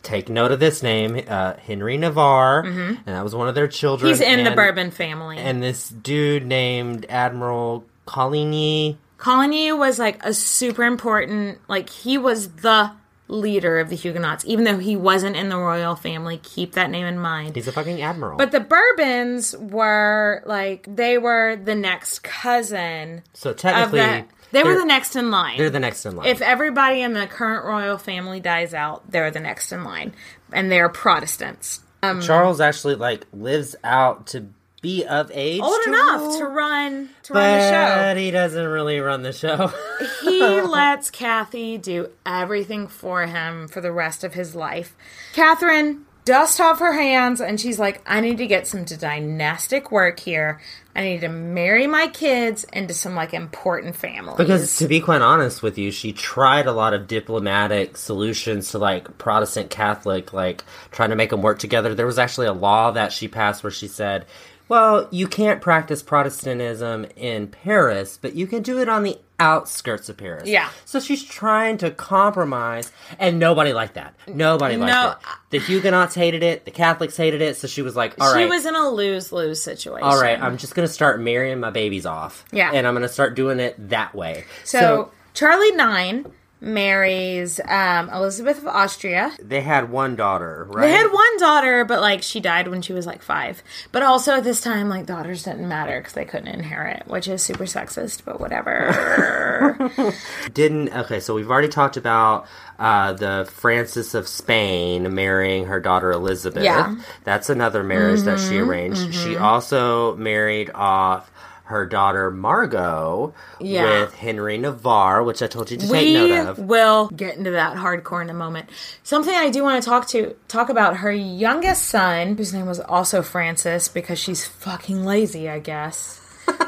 Take note of this name, uh, Henry Navarre, and that was one of their children. Mm-hmm. He's in the Bourbon family. And this dude named Admiral Coligny. Coligny was like a super important, like he was the leader of the Huguenots, even though he wasn't in the royal family. Keep that name in mind. He's a fucking admiral. But the Bourbons were like they were the next cousin so technically, the. They were the next in line. They're the next in line. If everybody in the current royal family dies out, they're the next in line, and they're Protestants. Um, Charles actually like lives out to be of age, Old to enough rule, to run to run the show. but he doesn't really run the show. [laughs] he [laughs] lets Kathy do everything for him for the rest of his life. Catherine dusts off her hands and she's like, I need to get some dynastic work here. I need to marry my kids into some like important families. Because to be quite honest with you, she tried a lot of diplomatic solutions to like Protestant Catholic, like trying to make them work together. There was actually a law that she passed where she said, well, you can't practice Protestantism in Paris, but you can do it on the outskirts of Paris. Yeah. So she's trying to compromise, and nobody liked that. Nobody liked No. it. The Huguenots hated it, the Catholics hated it, so she was like, all right. she was in a lose lose situation. all right, I'm just gonna start marrying my babies off. Yeah. And I'm gonna start doing it that way. so, Charlie Nine marries um, Elizabeth of Austria. They had one daughter, right? They had one daughter, but like she died when she was like five. But also at this time, like daughters didn't matter because they couldn't inherit, which is super sexist. But whatever. [laughs] Didn't okay? So we've already talked about uh, the Francis of Spain marrying her daughter Elizabeth. Yeah. Mm-hmm, that's another marriage that she arranged. She also married off her daughter Margot Yeah. with Henry Navarre, which I told you to take we note of. We will get into that hardcore in a moment. Something I do want to talk to talk about her youngest son, whose name was also Francis, because she's fucking lazy, I guess.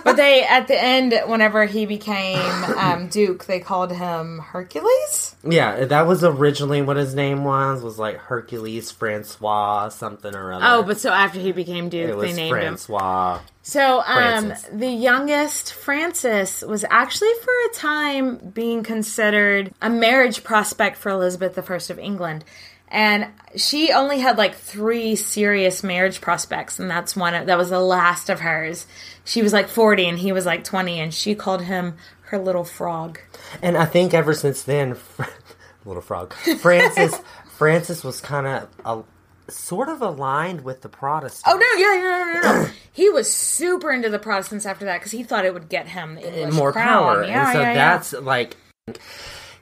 But they at the end, whenever he became um, Duke, they called him Hercules. Yeah, that was originally what his name was. Was like Hercules Francois something or other. Oh, but so after he became Duke, they named him. Francois. So, um, the youngest, Francis, was actually for a time being considered a marriage prospect for Elizabeth I of England. And she only had like three serious marriage prospects, and that's one of, that was the last of hers. She was like 40 and he was like 20, and she called him her little frog. And I think ever since then, [laughs] little frog, Francis, [laughs] Francis was kind of a, sort of aligned with the Protestants. Oh, no, yeah, no, no, no, no. he was super into the Protestants after that because he thought it would get him more crown. power. Yeah, and so yeah, yeah. that's like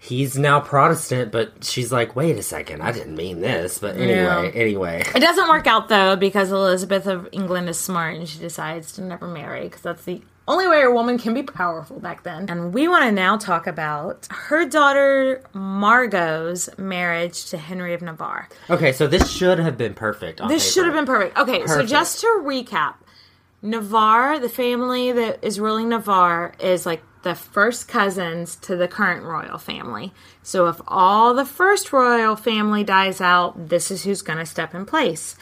he's now Protestant, but she's like, wait a second, I didn't mean this. But anyway, anyway. It doesn't work out though because Elizabeth of England is smart and she decides to never marry because that's the only way a woman can be powerful back then. And we want to now talk about her daughter Margot's marriage to Henry of Navarre. Okay, so this should have been perfect. On This paper. should have been perfect. Okay, so just to recap, Navarre, the family that is ruling Navarre, is like the first cousins to the current royal family. So if all the first royal family dies out, this is who's going to step in place.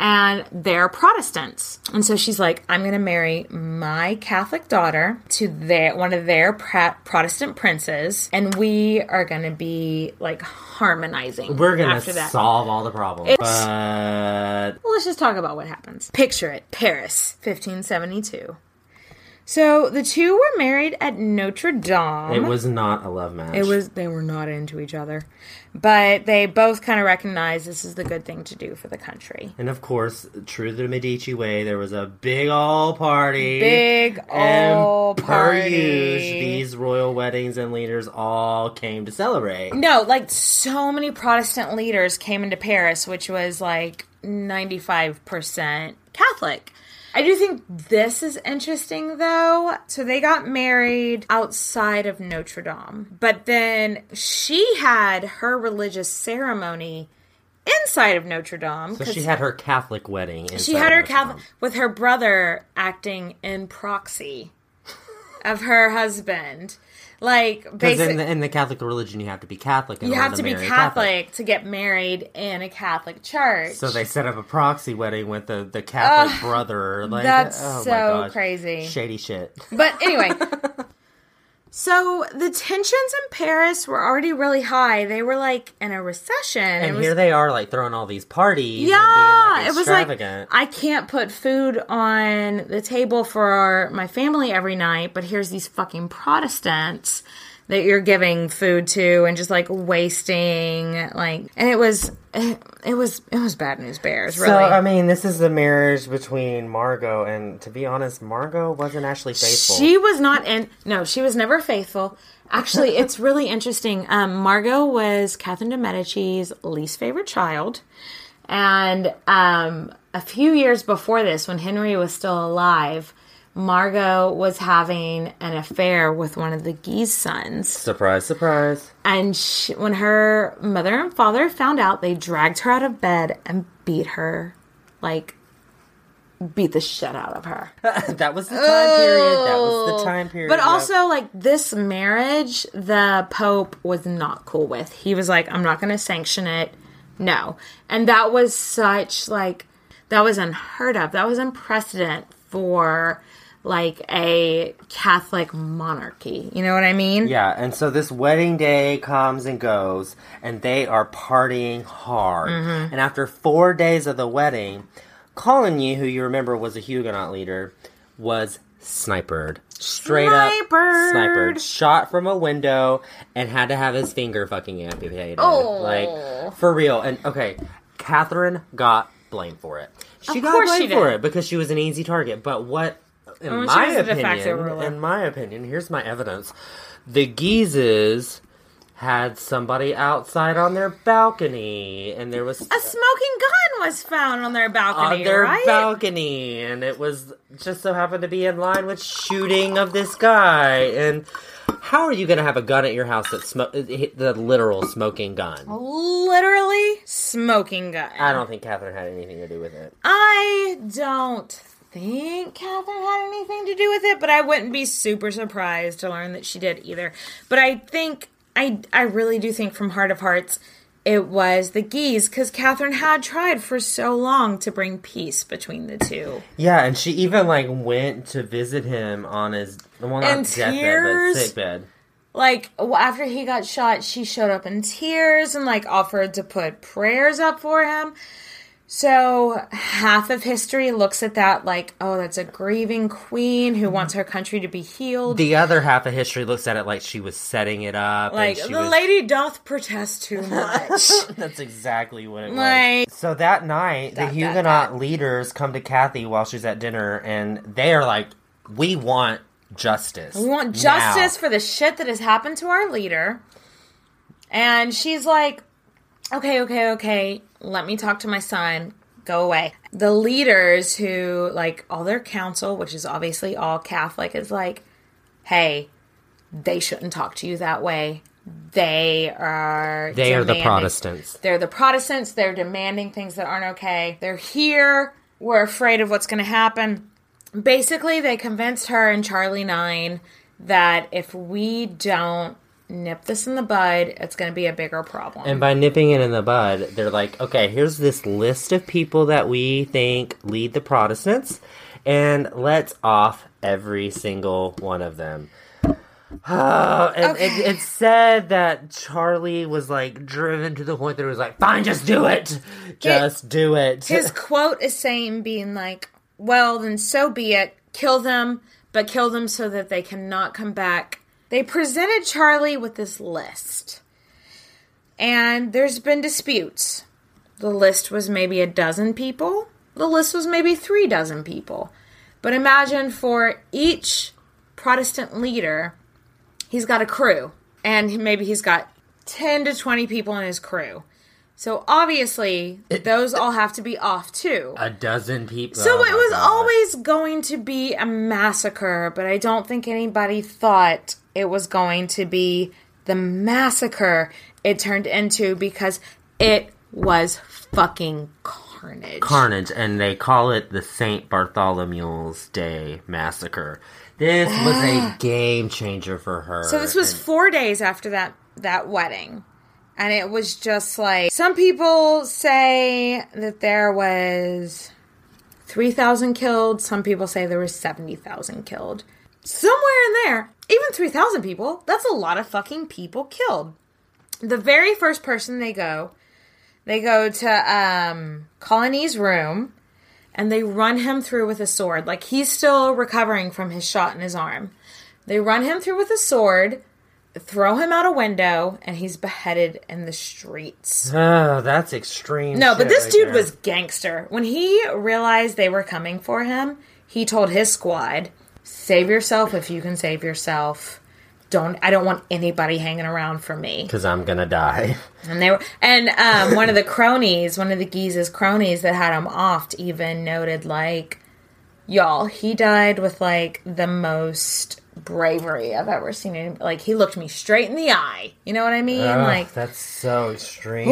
And they're Protestants. And so she's like, I'm going to marry my Catholic daughter to their one of their Protestant princes, and we are going to be like harmonizing. We're gonna solve all the problems, It's- but Well, let's just talk about what happens. Picture it Paris, 1572. So the two were married at Notre Dame. it was not a love match. It was they were not into each other, but they both kind of recognized this is the good thing to do for the country. and of course, true to the Medici way, there was a big old party. Big per party. usual, these royal weddings and leaders all came to celebrate. No, like so many Protestant leaders came into Paris, which was like 95% Catholic. I do think this is interesting though. So they got married outside of Notre Dame, but then she had her religious ceremony inside of Notre Dame. So she had her Catholic wedding. she had her Catholic with her brother acting in proxy of her husband. Like Because in the, in the Catholic religion, you have to be Catholic. You have to be marry a Catholic, to get married in a Catholic church. So they set up a proxy wedding with the, the Catholic brother. Like that's oh my so crazy. Shady shit. But anyway, [laughs] so the tensions in Paris were already really high. They were like in a recession. And was, here they are, like throwing all these parties. yeah, like, it was like. I can't put food on the table for my family every night, but here's these fucking Protestants that you're giving food to and just like wasting like and it was it, it was it was bad news bears really So I mean, this is the marriage between Margot and, to be honest, Margot wasn't actually faithful. She was not in. No, she was never faithful. Actually, it's [laughs] really interesting. Um, Margot was Catherine de Medici's least favorite child, And um, a few years before this, when Henry was still alive, Margot was having an affair with one of the Guise sons. Surprise, surprise. And she, when her mother and father found out, they dragged her out of bed and beat her. Like, beat the shit out of her. [laughs] that was the time period. That was the oh. time period. But yep. also, like, this marriage, the Pope was not cool with. He was like, I'm not going to sanction it. No. And that was such, like, that was unheard of. That was unprecedented for, like, a Catholic monarchy. You know what I mean? Yeah, and so this wedding day comes and goes, and they are partying hard. Mm-hmm. And after four days of the wedding, Coligny, who you remember was a Huguenot leader, was snipered. Straight up Snipered. snipered. Shot from a window and had to have his finger fucking amputated. Oh. Like, for real. And okay, Catherine got blamed for it. She Of got course she blamed for it because she was an easy target. But what, in she my was the de facto opinion, in my opinion, here's my evidence. The Guises had somebody outside on their balcony, and there was A smoking gun was found on their balcony, on their right? balcony, and it was just so happened to be in line with shooting of this guy. And how are you going to have a gun at your house that smoke the literal smoking gun? Literally smoking gun. I don't think Catherine had anything to do with it. I don't think Catherine had anything to do with it, but I wouldn't be super surprised to learn that she did either. But I think I I really do think from heart of hearts it was the Guise because Catherine had tried for so long to bring peace between the two. Yeah, and she even like went to visit him on his well not deathbed but sick bed. Like after he got shot, she showed up in tears and like offered to put prayers up for him. So half of history looks at that like, oh, that's a grieving queen who wants her country to be healed. The other half of history looks at it like she was setting it up. like the was, lady doth protest too [laughs] much. [laughs] That's exactly what it Like- was. So that night, the That, that, Huguenot leaders come to Kathy while she's at dinner, and they are like, "We want justice. we want now." justice for the shit that has happened to our leader. And she's like, okay, okay, okay, let me talk to my son. Go away. The leaders who, like, all their council, which is obviously all Catholic, is like, hey, they shouldn't talk to you that way. They are. They are the Protestants. They're the Protestants. They're demanding things that aren't okay. They're here. We're afraid of what's going to happen. Basically, they convinced her and Charlie Nine that if we don't nip this in the bud, it's going to be a bigger problem. And by nipping it in the bud, they're like, okay, here's this list of people that we think lead the Protestants, and let's off every single one of them. Oh, [sighs] and Okay. it, it said that Charlie was like driven to the point that it was like, fine, just do it. Just do it. His [laughs] quote is saying, being like, well, then so be it. Kill them, but kill them so that they cannot come back. They presented Charlie with this list. And there's been disputes. The list was maybe a dozen people, the list was maybe three dozen people. But imagine for each Protestant leader, he's got a crew, and maybe he's got 10 to 20 people in his crew. So obviously, those all have to be off too. a dozen people. So Oh it was God. always going to be a massacre, but I don't think anybody thought it was going to be the massacre it turned into because it was fucking carnage. carnage, and they call it the Saint Bartholomew's Day Massacre. This was a ah. game changer for her. So this was and- four days after that that wedding. And it was just like some people say that there was three thousand killed, some people say there was seventy thousand killed. Somewhere in there, even three thousand people, that's a lot of fucking people killed. The very first person they go, they go to um Coligny's room and they run him through with a sword. Like he's still recovering from his shot in his arm. They run him through with a sword, throw him out a window, and he's beheaded in the streets. Oh, that's extreme. No, but this right dude there. was gangster. When he realized they were coming for him, he told his squad, "Save yourself if you can save yourself." don't I don't want anybody hanging around for me. Because I'm gonna die. [laughs] And they were, and um, one of the cronies, one of the Guise's cronies that had him offed, even noted like, y'all, he died with like the most bravery I've ever seen. Him. Like he looked me straight in the eye. You know what I mean? Ugh, like, that's so extreme.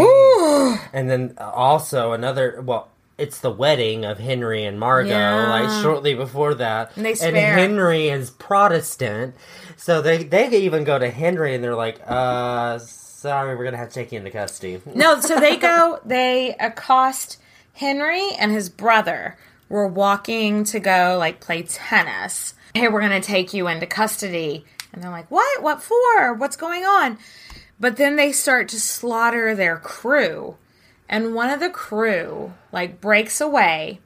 and then also another well. It's the wedding of Henry and Margot, Yeah. like shortly before that. And they spare. Henry is Protestant, so they they even go to Henry and they're like, "Uh, sorry, we're gonna have to take you into custody." no. So they [laughs] go, they accost Henry and his brother. Were walking to go like play tennis. Hey, we're gonna take you into custody. And they're like, what? What for? What's going on? But then they start to slaughter their crew. And one of the crew, like, breaks away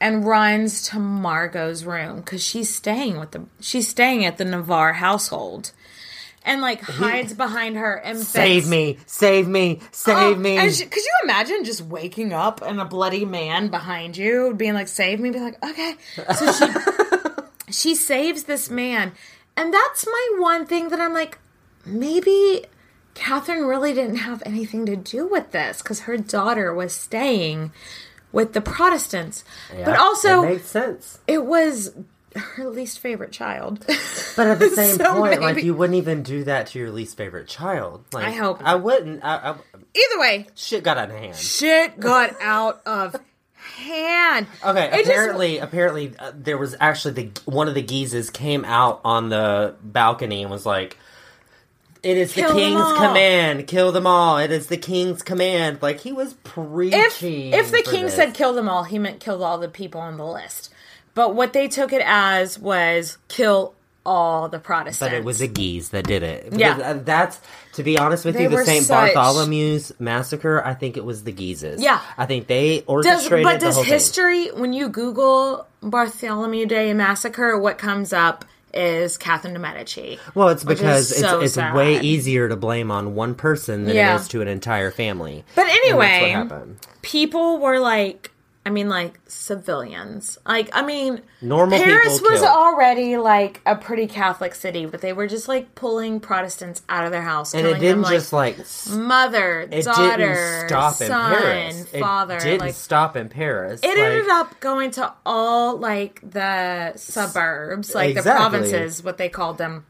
and runs to Margot's room because she's staying with the she's staying at the Navarre household. And like hides behind her and Save begs- me! Save me! Save Oh, me! she- could you imagine just waking up and a bloody man behind you being like, "Save me"? Be like, "Okay." So she [laughs] she saves this man, and that's my one thing that I'm like, maybe Catherine really didn't have anything to do with this because her daughter was staying with the Protestants, but also it makes sense. it was her least favorite child. [laughs] But at the [laughs] same So point, like you wouldn't even do that to your least favorite child. Like, I hope I wouldn't. I, I, Either way, shit got out of hand. shit got [laughs] out of hand. Okay, It just- apparently, apparently, uh, there was actually the one of the Guises came out on the balcony and was like, "It is Kill the king's command, kill them all. It is the king's command." Like he was if preaching. if the for king this. said kill them all, he meant kill all the people on the list. But what they took it as was kill all the Protestants. But it was the Guise that did it. Yeah. Because, uh, that's to be honest with They you, the Saint such- Bartholomew's massacre. I think it was the Guises. Yeah. I think they does, orchestrated but the does whole thing. history when you Google Bartholomew Day massacre, what comes up is Catherine de Medici. Well, it's because it's so it's way easier to blame on one person than Yeah. it is to an entire family. But anyway, that's what happened. people were like, I mean, like civilians. Like, I mean, Normal Paris was killed. already like a pretty Catholic city, but they were just like pulling Protestants out of their house, And it didn't them, just like s- mother, it daughter, didn't stop in son, Paris. father. It didn't like stop in Paris. it Like, ended up going to all like the suburbs, like the provinces, what they called them.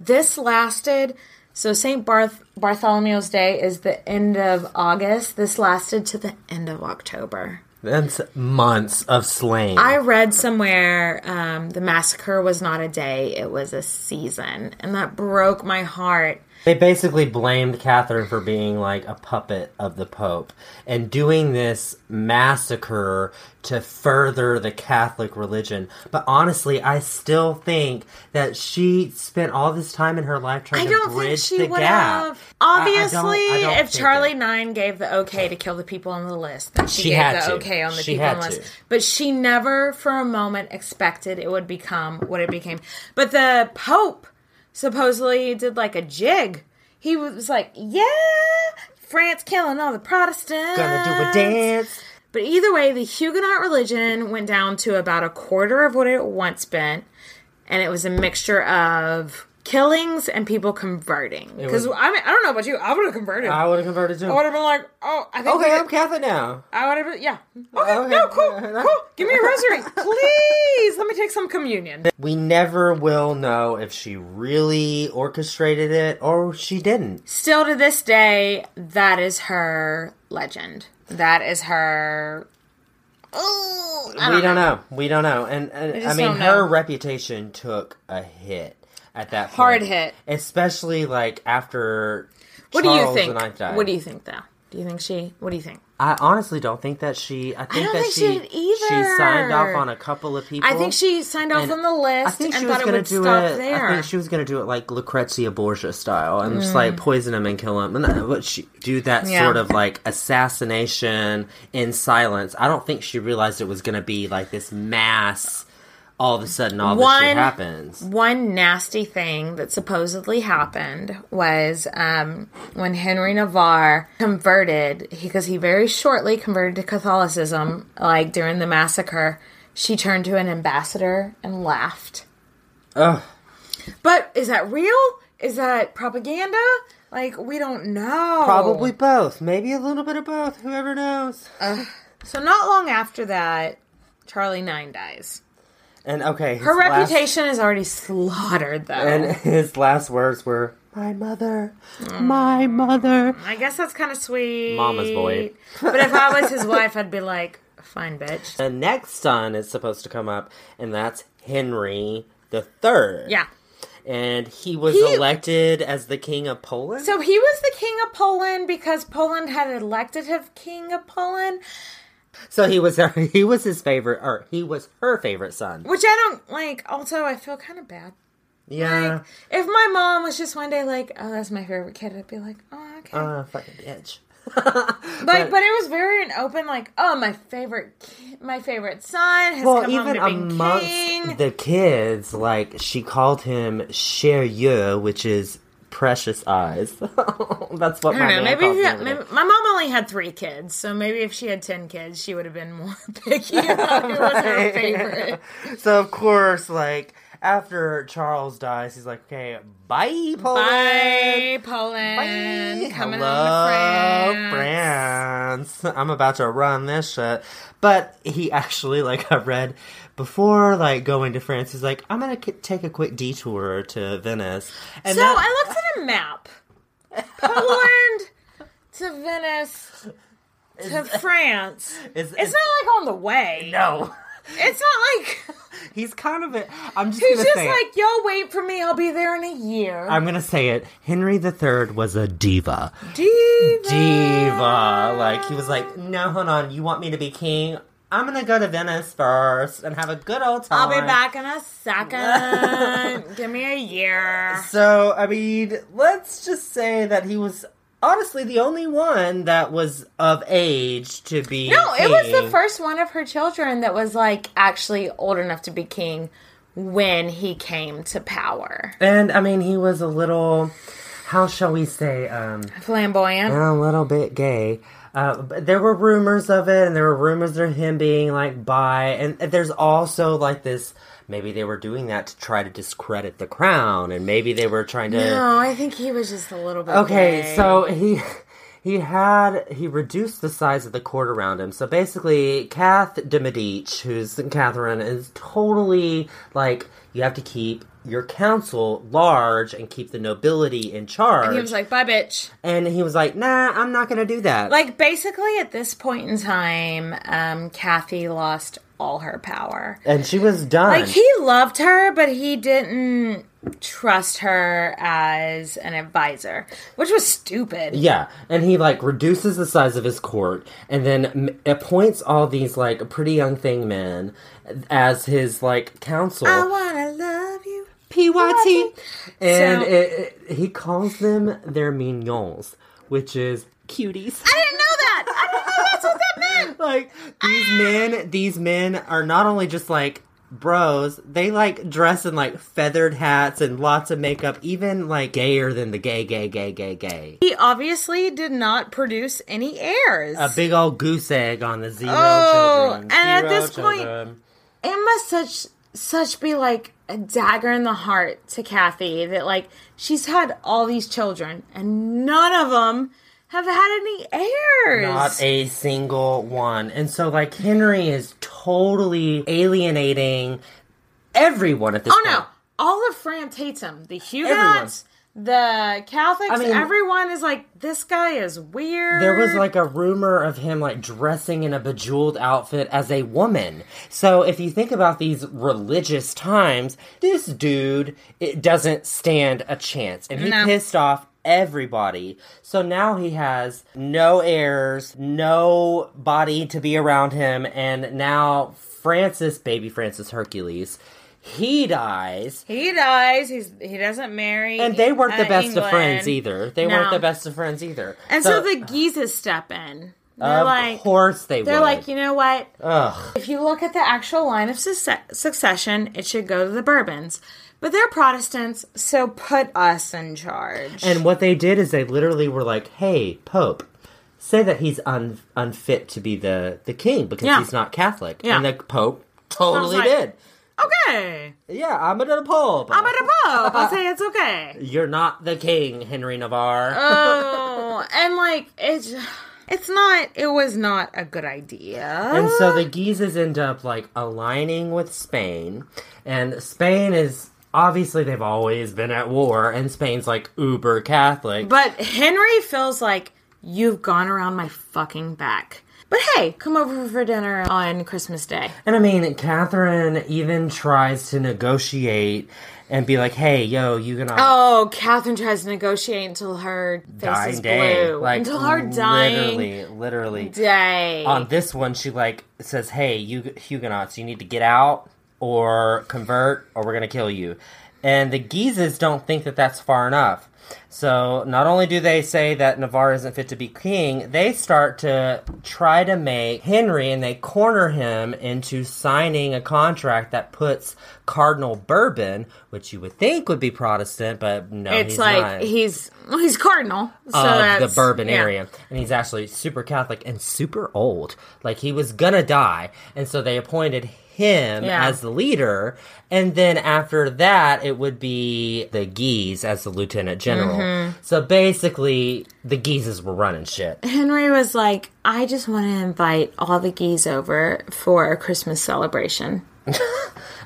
This lasted. So Saint Barth- Bartholomew's Day is the end of August. This lasted to the end of October. That's months of slaying. I read somewhere um, the massacre was not a day; it was a season, and that broke my heart. They basically blamed Catherine for being like a puppet of the Pope and doing this massacre to further the Catholic religion. But honestly, I still think that she spent all this time in her life trying I don't to bridge think she the gap. have. I- I Obviously, don't- I don't if Charlie it. Nine gave the okay to kill the people on the list, then she, She gave had the to. okay on the She people on the list. to. But she never, for a moment, expected it would become what it became. But the Pope supposedly he did like a jig. He was like, "Yeah, France killing all the Protestants, Gonna do a dance. But either way, the Huguenot religion went down to about a quarter of what it once been, and it was a mixture of killings and people converting. Because I mean, I don't know about you, I would have converted. I would have converted too. I would have been like, oh, I think. Okay, I'm Catholic now. I would have been, yeah. Oh, okay, Okay. no, cool, [laughs] cool. Give me a rosary, [laughs] please. Let me take some communion. We never will know if she really orchestrated it or she didn't. Still to this day, that is her legend. That is her. Oh, I we don't know. We don't know. And, and I, mean, her reputation took a hit at that point. Hard hit. Especially like after What Charles do you think? What do you think, though? Do you think she? What do you think? I honestly don't think that she. I think don't that think she she did either. signed off on a couple of people. I think she signed off on the list I think she and was gonna do stop it. there. I think she was gonna do it like Lucrezia Borgia style, and just Mm. like poison him and kill him, and but she do that Yeah. sort of like assassination in silence. I don't think she realized it was gonna be like this mass. All of a sudden, all this shit One- happens. One nasty thing that supposedly happened was um, when Henry Navarre converted, because he very shortly converted to Catholicism, like during the massacre. She turned to an ambassador and laughed. Ugh. But is that real? Is that propaganda? Like we don't know. Probably both. Maybe a little bit of both. Whoever knows. So not long after that, Charlie Nine dies. And okay, his Her last- reputation is already slaughtered, though. and his last words were, "My mother, my mother." I guess that's kind of sweet. Mama's boy. but if I was his wife, I'd be like, fine, bitch. The next son is supposed to come up, and that's Henry the Third. Yeah. and he was He- elected as the king of Poland. So he was the king of Poland because Poland had elected him king of Poland, So he was her, [laughs] he was his favorite, or he was her favorite son. which I don't like. Also, I feel kind of bad. Yeah, Like, if my mom was just one day like, "Oh, that's my favorite kid," I'd be like, "Oh, okay." uh, fucking bitch. [laughs] Like, but, but, it was very an open, like, oh, my favorite, ki- my favorite son has Well, come home even to being amongst king. the kids, like she called him cher yeux, which is precious eyes. [laughs] That's what I my don't know. Maybe, calls yeah, me. maybe my mom only had three kids, so maybe if she had ten kids, she would have been more [laughs] picky about who was her [laughs] favorite. So of course, like after Charles dies, he's like, "Okay, bye, Poland." Bye, Poland. Bye. Coming Hello, on to France. France. I'm about to run this shit. But he actually, like, I read before, like, going to France, he's like, I'm gonna k- take a quick detour to Venice. And So that- I looked at a map. Poland to Venice to [laughs] France. Is- It's not like on the way. no. It's not like [laughs] He's kind of a. I'm just he's just like, y'all wait for me, I'll be there in a year. I'm gonna say it. Henry III was a diva. Diva. Diva. Like, he was like, no, hold on, you want me to be king? I'm gonna go to Venice first and have a good old time. I'll be back in a second. [laughs] Give me a year. So, I mean, let's just say that he was honestly the only one that was of age to be. No, it was the first one of her children that was like actually old enough to be king when he came to power. And I mean, he was a little, how shall we say, um, Flamboyant. a little bit gay. Uh, but there were rumors of it, and there were rumors of him being like bi, and there's also like this. Maybe they were doing that to try to discredit the crown, and maybe they were trying to. No, I think he was just a little bit. Okay, gay. so he he had he reduced the size of the court around him. So basically, Kath de Medici, who's Catherine, is totally like you have to keep your council large and keep the nobility in charge. he was like, "Bye, bitch." and he was like, "Nah, I'm not gonna do that." Like basically, at this point in time, um, Kathy lost all her power. and she was done. Like he loved her, but he didn't trust her as an advisor, which was stupid. Yeah, and he like reduces the size of his court, and then m- appoints all these like pretty young thing men as his like council. I wanna love you. PYT. And So- it, it, he calls them their mignons, which is cuties. I didn't know that. I didn't know that's what that meant. [laughs] like these men, these men are not only just like bros, they like dress in like feathered hats and lots of makeup, even like gayer than the gay, gay, gay, gay, gay. He obviously did not produce any heirs. A big old goose egg on the zero Oh, children. and at this point- children. it must such such be like a dagger in the heart to Kathy that like she's had all these children and none of them have had any heirs. Not a single one. And so, like, Henry is totally alienating everyone at this oh point. no, all of France hates him. The Huguenots, the Catholics, I mean- everyone is like, this guy is weird. There was like a rumor of him like dressing in a bejeweled outfit as a woman. So if you think about these religious times, this dude it doesn't stand a chance, and he No. pissed off everybody. So now he has no heirs, no body to be around him, and now Francis, baby Francis Hercules, he dies. he dies. He's he doesn't marry, And they weren't the uh, best of friends either. They No. weren't the best of friends either. And so, the Guises step in. They're of like, course they they're would. like, you know what? Ugh. If you look at the actual line of suce- succession, it should go to the Bourbons. But they're Protestants, so put us in charge. And what they did is they literally were like, "Hey, Pope, say that he's un- unfit to be the the king because Yeah. he's not Catholic." Yeah. And the Pope totally like- did. Okay. Yeah, I'm at the Pope. I'm at a pope. I'll say it's okay. [laughs] You're not the king, Henry Navarre. Oh, and like it's it's not. It was not a good idea. And so the Guises end up like aligning with Spain, and Spain is obviously they've always been at war, and Spain's like uber Catholic. But Henry feels like you've gone around my fucking back. But hey, come over for dinner on Christmas Day. and I mean, Catherine even tries to negotiate and be like, "Hey, yo, you gonna Oh, Catherine tries to negotiate until her face dying is day, blue. like until her dying literally, literally." day. On this one, she like says, "Hey, you Huguenots, you need to get out or convert, or we're gonna kill you." And the Guises don't think that that's far enough. So not only do they say that Navarre isn't fit to be king, they start to try to make Henry and they corner him into signing a contract that puts Cardinal Bourbon, which you would think would be Protestant, but no, it's he's like not he's well, he's cardinal so of the Bourbon yeah. area, and he's actually super Catholic and super old. Like he was gonna die, and so they appointed him Yeah. as the leader, and then after that, it would be the Guise as the lieutenant general. Mm-hmm. So basically, the Guises were running shit. Henry was like, I just want to invite all the Guise over for a Christmas celebration. [laughs]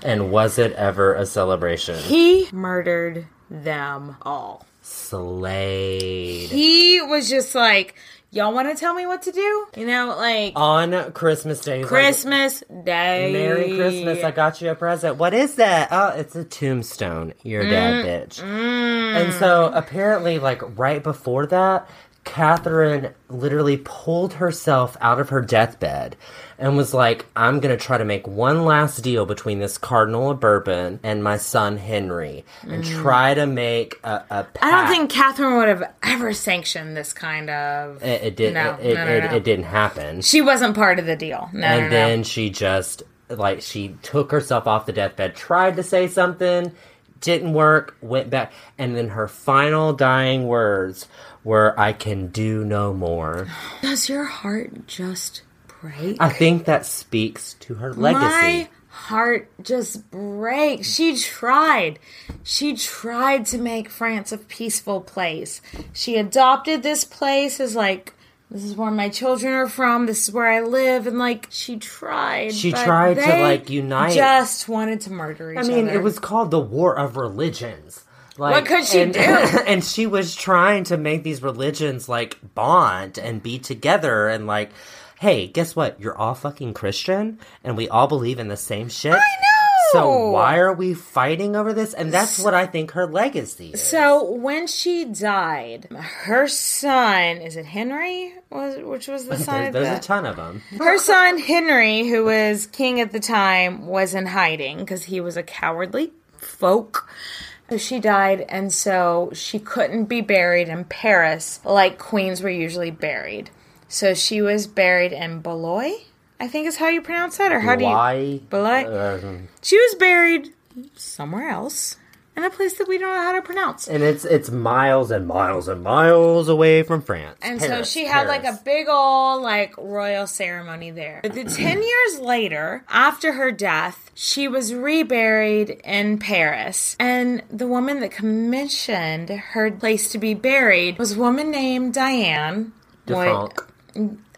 And was it ever a celebration? He murdered them all. Slayed. He was just like, Y'all want to tell me what to do? You know, like On Christmas Day, he's like, Christmas Day. Merry Christmas, I got you a present. What is that? Oh, it's a tombstone. You're dead, mm, bitch. Mm. And so apparently, like right before that, Catherine literally pulled herself out of her deathbed and was like, I'm gonna try to make one last deal between this Cardinal of Bourbon and my son Henry and mm. try to make a, a. I don't think Catherine would have ever sanctioned this kind of. it, it did No, it, no, no, it, it didn't happen. She wasn't part of the deal. No, and then she just like she took herself off the deathbed tried to say something didn't work went back and then her final dying words were i can do no more Does your heart just break? i think that speaks to her legacy My heart just breaks. She tried. She tried to make France a peaceful place. She adopted this place as like this is where my children are from. This is where I live, and like she tried. She tried to, like, unite. Just wanted to murder each other. i other. mean it was called the war of religions like, What could she and, do? [laughs] and she was trying to make these religions like bond and be together and like hey guess what you're all fucking christian and we all believe in the same shit i know! so why are we fighting over this and that's what i think her legacy is So when she died, her son is it Henry? Was which was the [laughs] son? There- there's the- a ton of them Her son Henry, who was king at the time, was in hiding because he was a cowardly folk. So She died, and so she couldn't be buried in Paris like queens were usually buried. So she was buried in Blois, I think is how you pronounce that, or how do you? Blois. Um, She was buried somewhere else in a place that we don't know how to pronounce. and it's it's miles and miles and miles away from france And so she had like a big old like royal ceremony there. But the [clears throat] 10 years later, after her death, she was reburied in Paris. And the woman that commissioned her place to be buried was a woman named Diane. De What-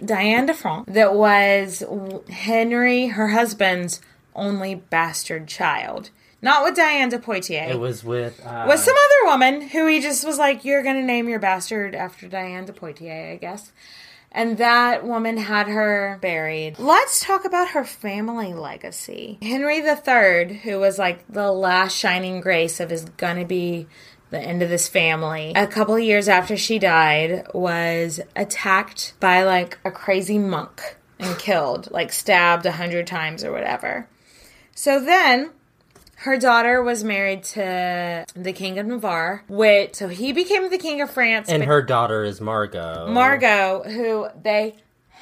Diane de France, that was Henry, her husband's only bastard child. Not with Diane de Poitiers it was with uh, was some other woman who he just was like, "You're gonna name your bastard after Diane de Poitiers, I guess." And that woman had her buried. Let's talk about her family legacy. Henry III, who was like the last shining grace of is gonna be the end of this family, a couple of years after she died, was attacked by like a crazy monk and killed, like stabbed a hundred times or whatever. So then her daughter was married to the King of Navarre, which so he became the King of France. and her daughter is margot Margot, who they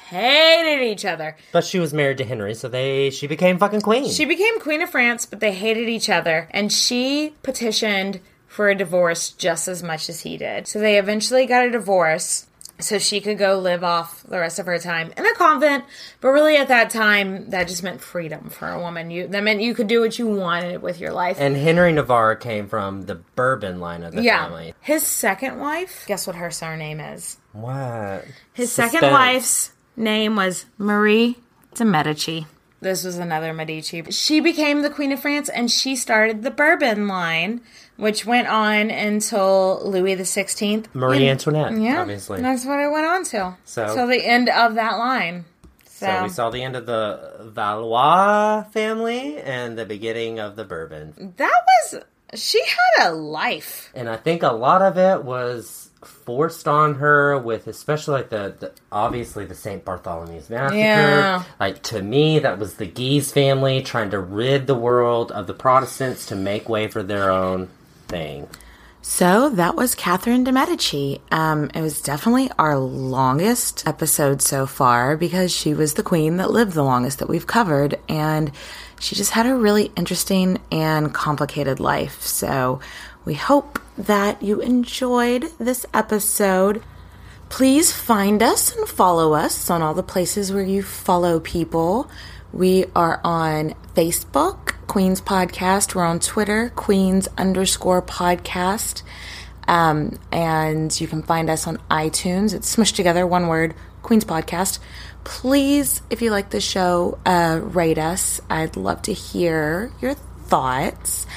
hated each other. but she was married to henry so they she became fucking queen She became Queen of France, but they hated each other, and she petitioned for a divorce just as much as he did. So they eventually got a divorce. So she could go live off the rest of her time in a convent. But really, at that time, that just meant freedom for a woman. You that meant you could do what you wanted with your life. And Henry Navarre came from the Bourbon line of the yeah, family. his second wife. Guess what her surname is? What? His second wife's name was Marie de Medici. This was another Medici. She became the Queen of France and she started the Bourbon line, which went on until Louis the Sixteenth. Marie Antoinette, Yeah, obviously. that's what it went on to. So- so the end of that line. So, So we saw the end of the Valois family and the beginning of the Bourbon. that was she had a life. And I think a lot of it was forced on her with especially like the, the obviously the St. Bartholomew's massacre. Yeah. Like to me that was the Guise family trying to rid the world of the Protestants to make way for their own thing. So that was Catherine de Medici. Um, it was definitely our longest episode so far because she was the queen that lived the longest that we've covered, and she just had a really interesting and complicated life. So we hope that you enjoyed this episode. Please find us and follow us on all the places where you follow people. We are on Facebook, Queens Podcast. We're on Twitter, Queens underscore podcast. Um, and you can find us on iTunes. It's smushed together, one word, Queens Podcast. Please, if you like the show, uh, rate us. I'd love to hear your thoughts.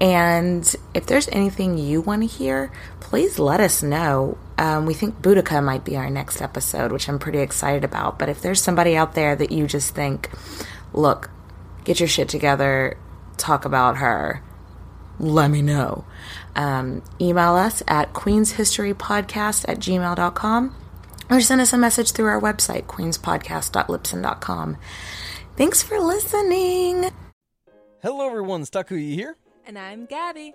And if there's anything you want to hear, please let us know. Um, we think Boudica might be our next episode, which I'm pretty excited about. But if there's somebody out there that you just think, look, get your shit together, talk about her, let me know. Um, email us at queenshistorypodcast at gmail.com or send us a message through our website, queenspodcast.libsyn.com. Thanks for listening. Hello, everyone. Stakuyi here, And I'm Gabby.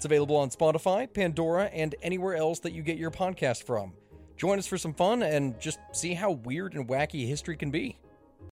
It's available on Spotify, Pandora, and anywhere else that you get your podcast from. Join us for some fun and just see how weird and wacky history can be.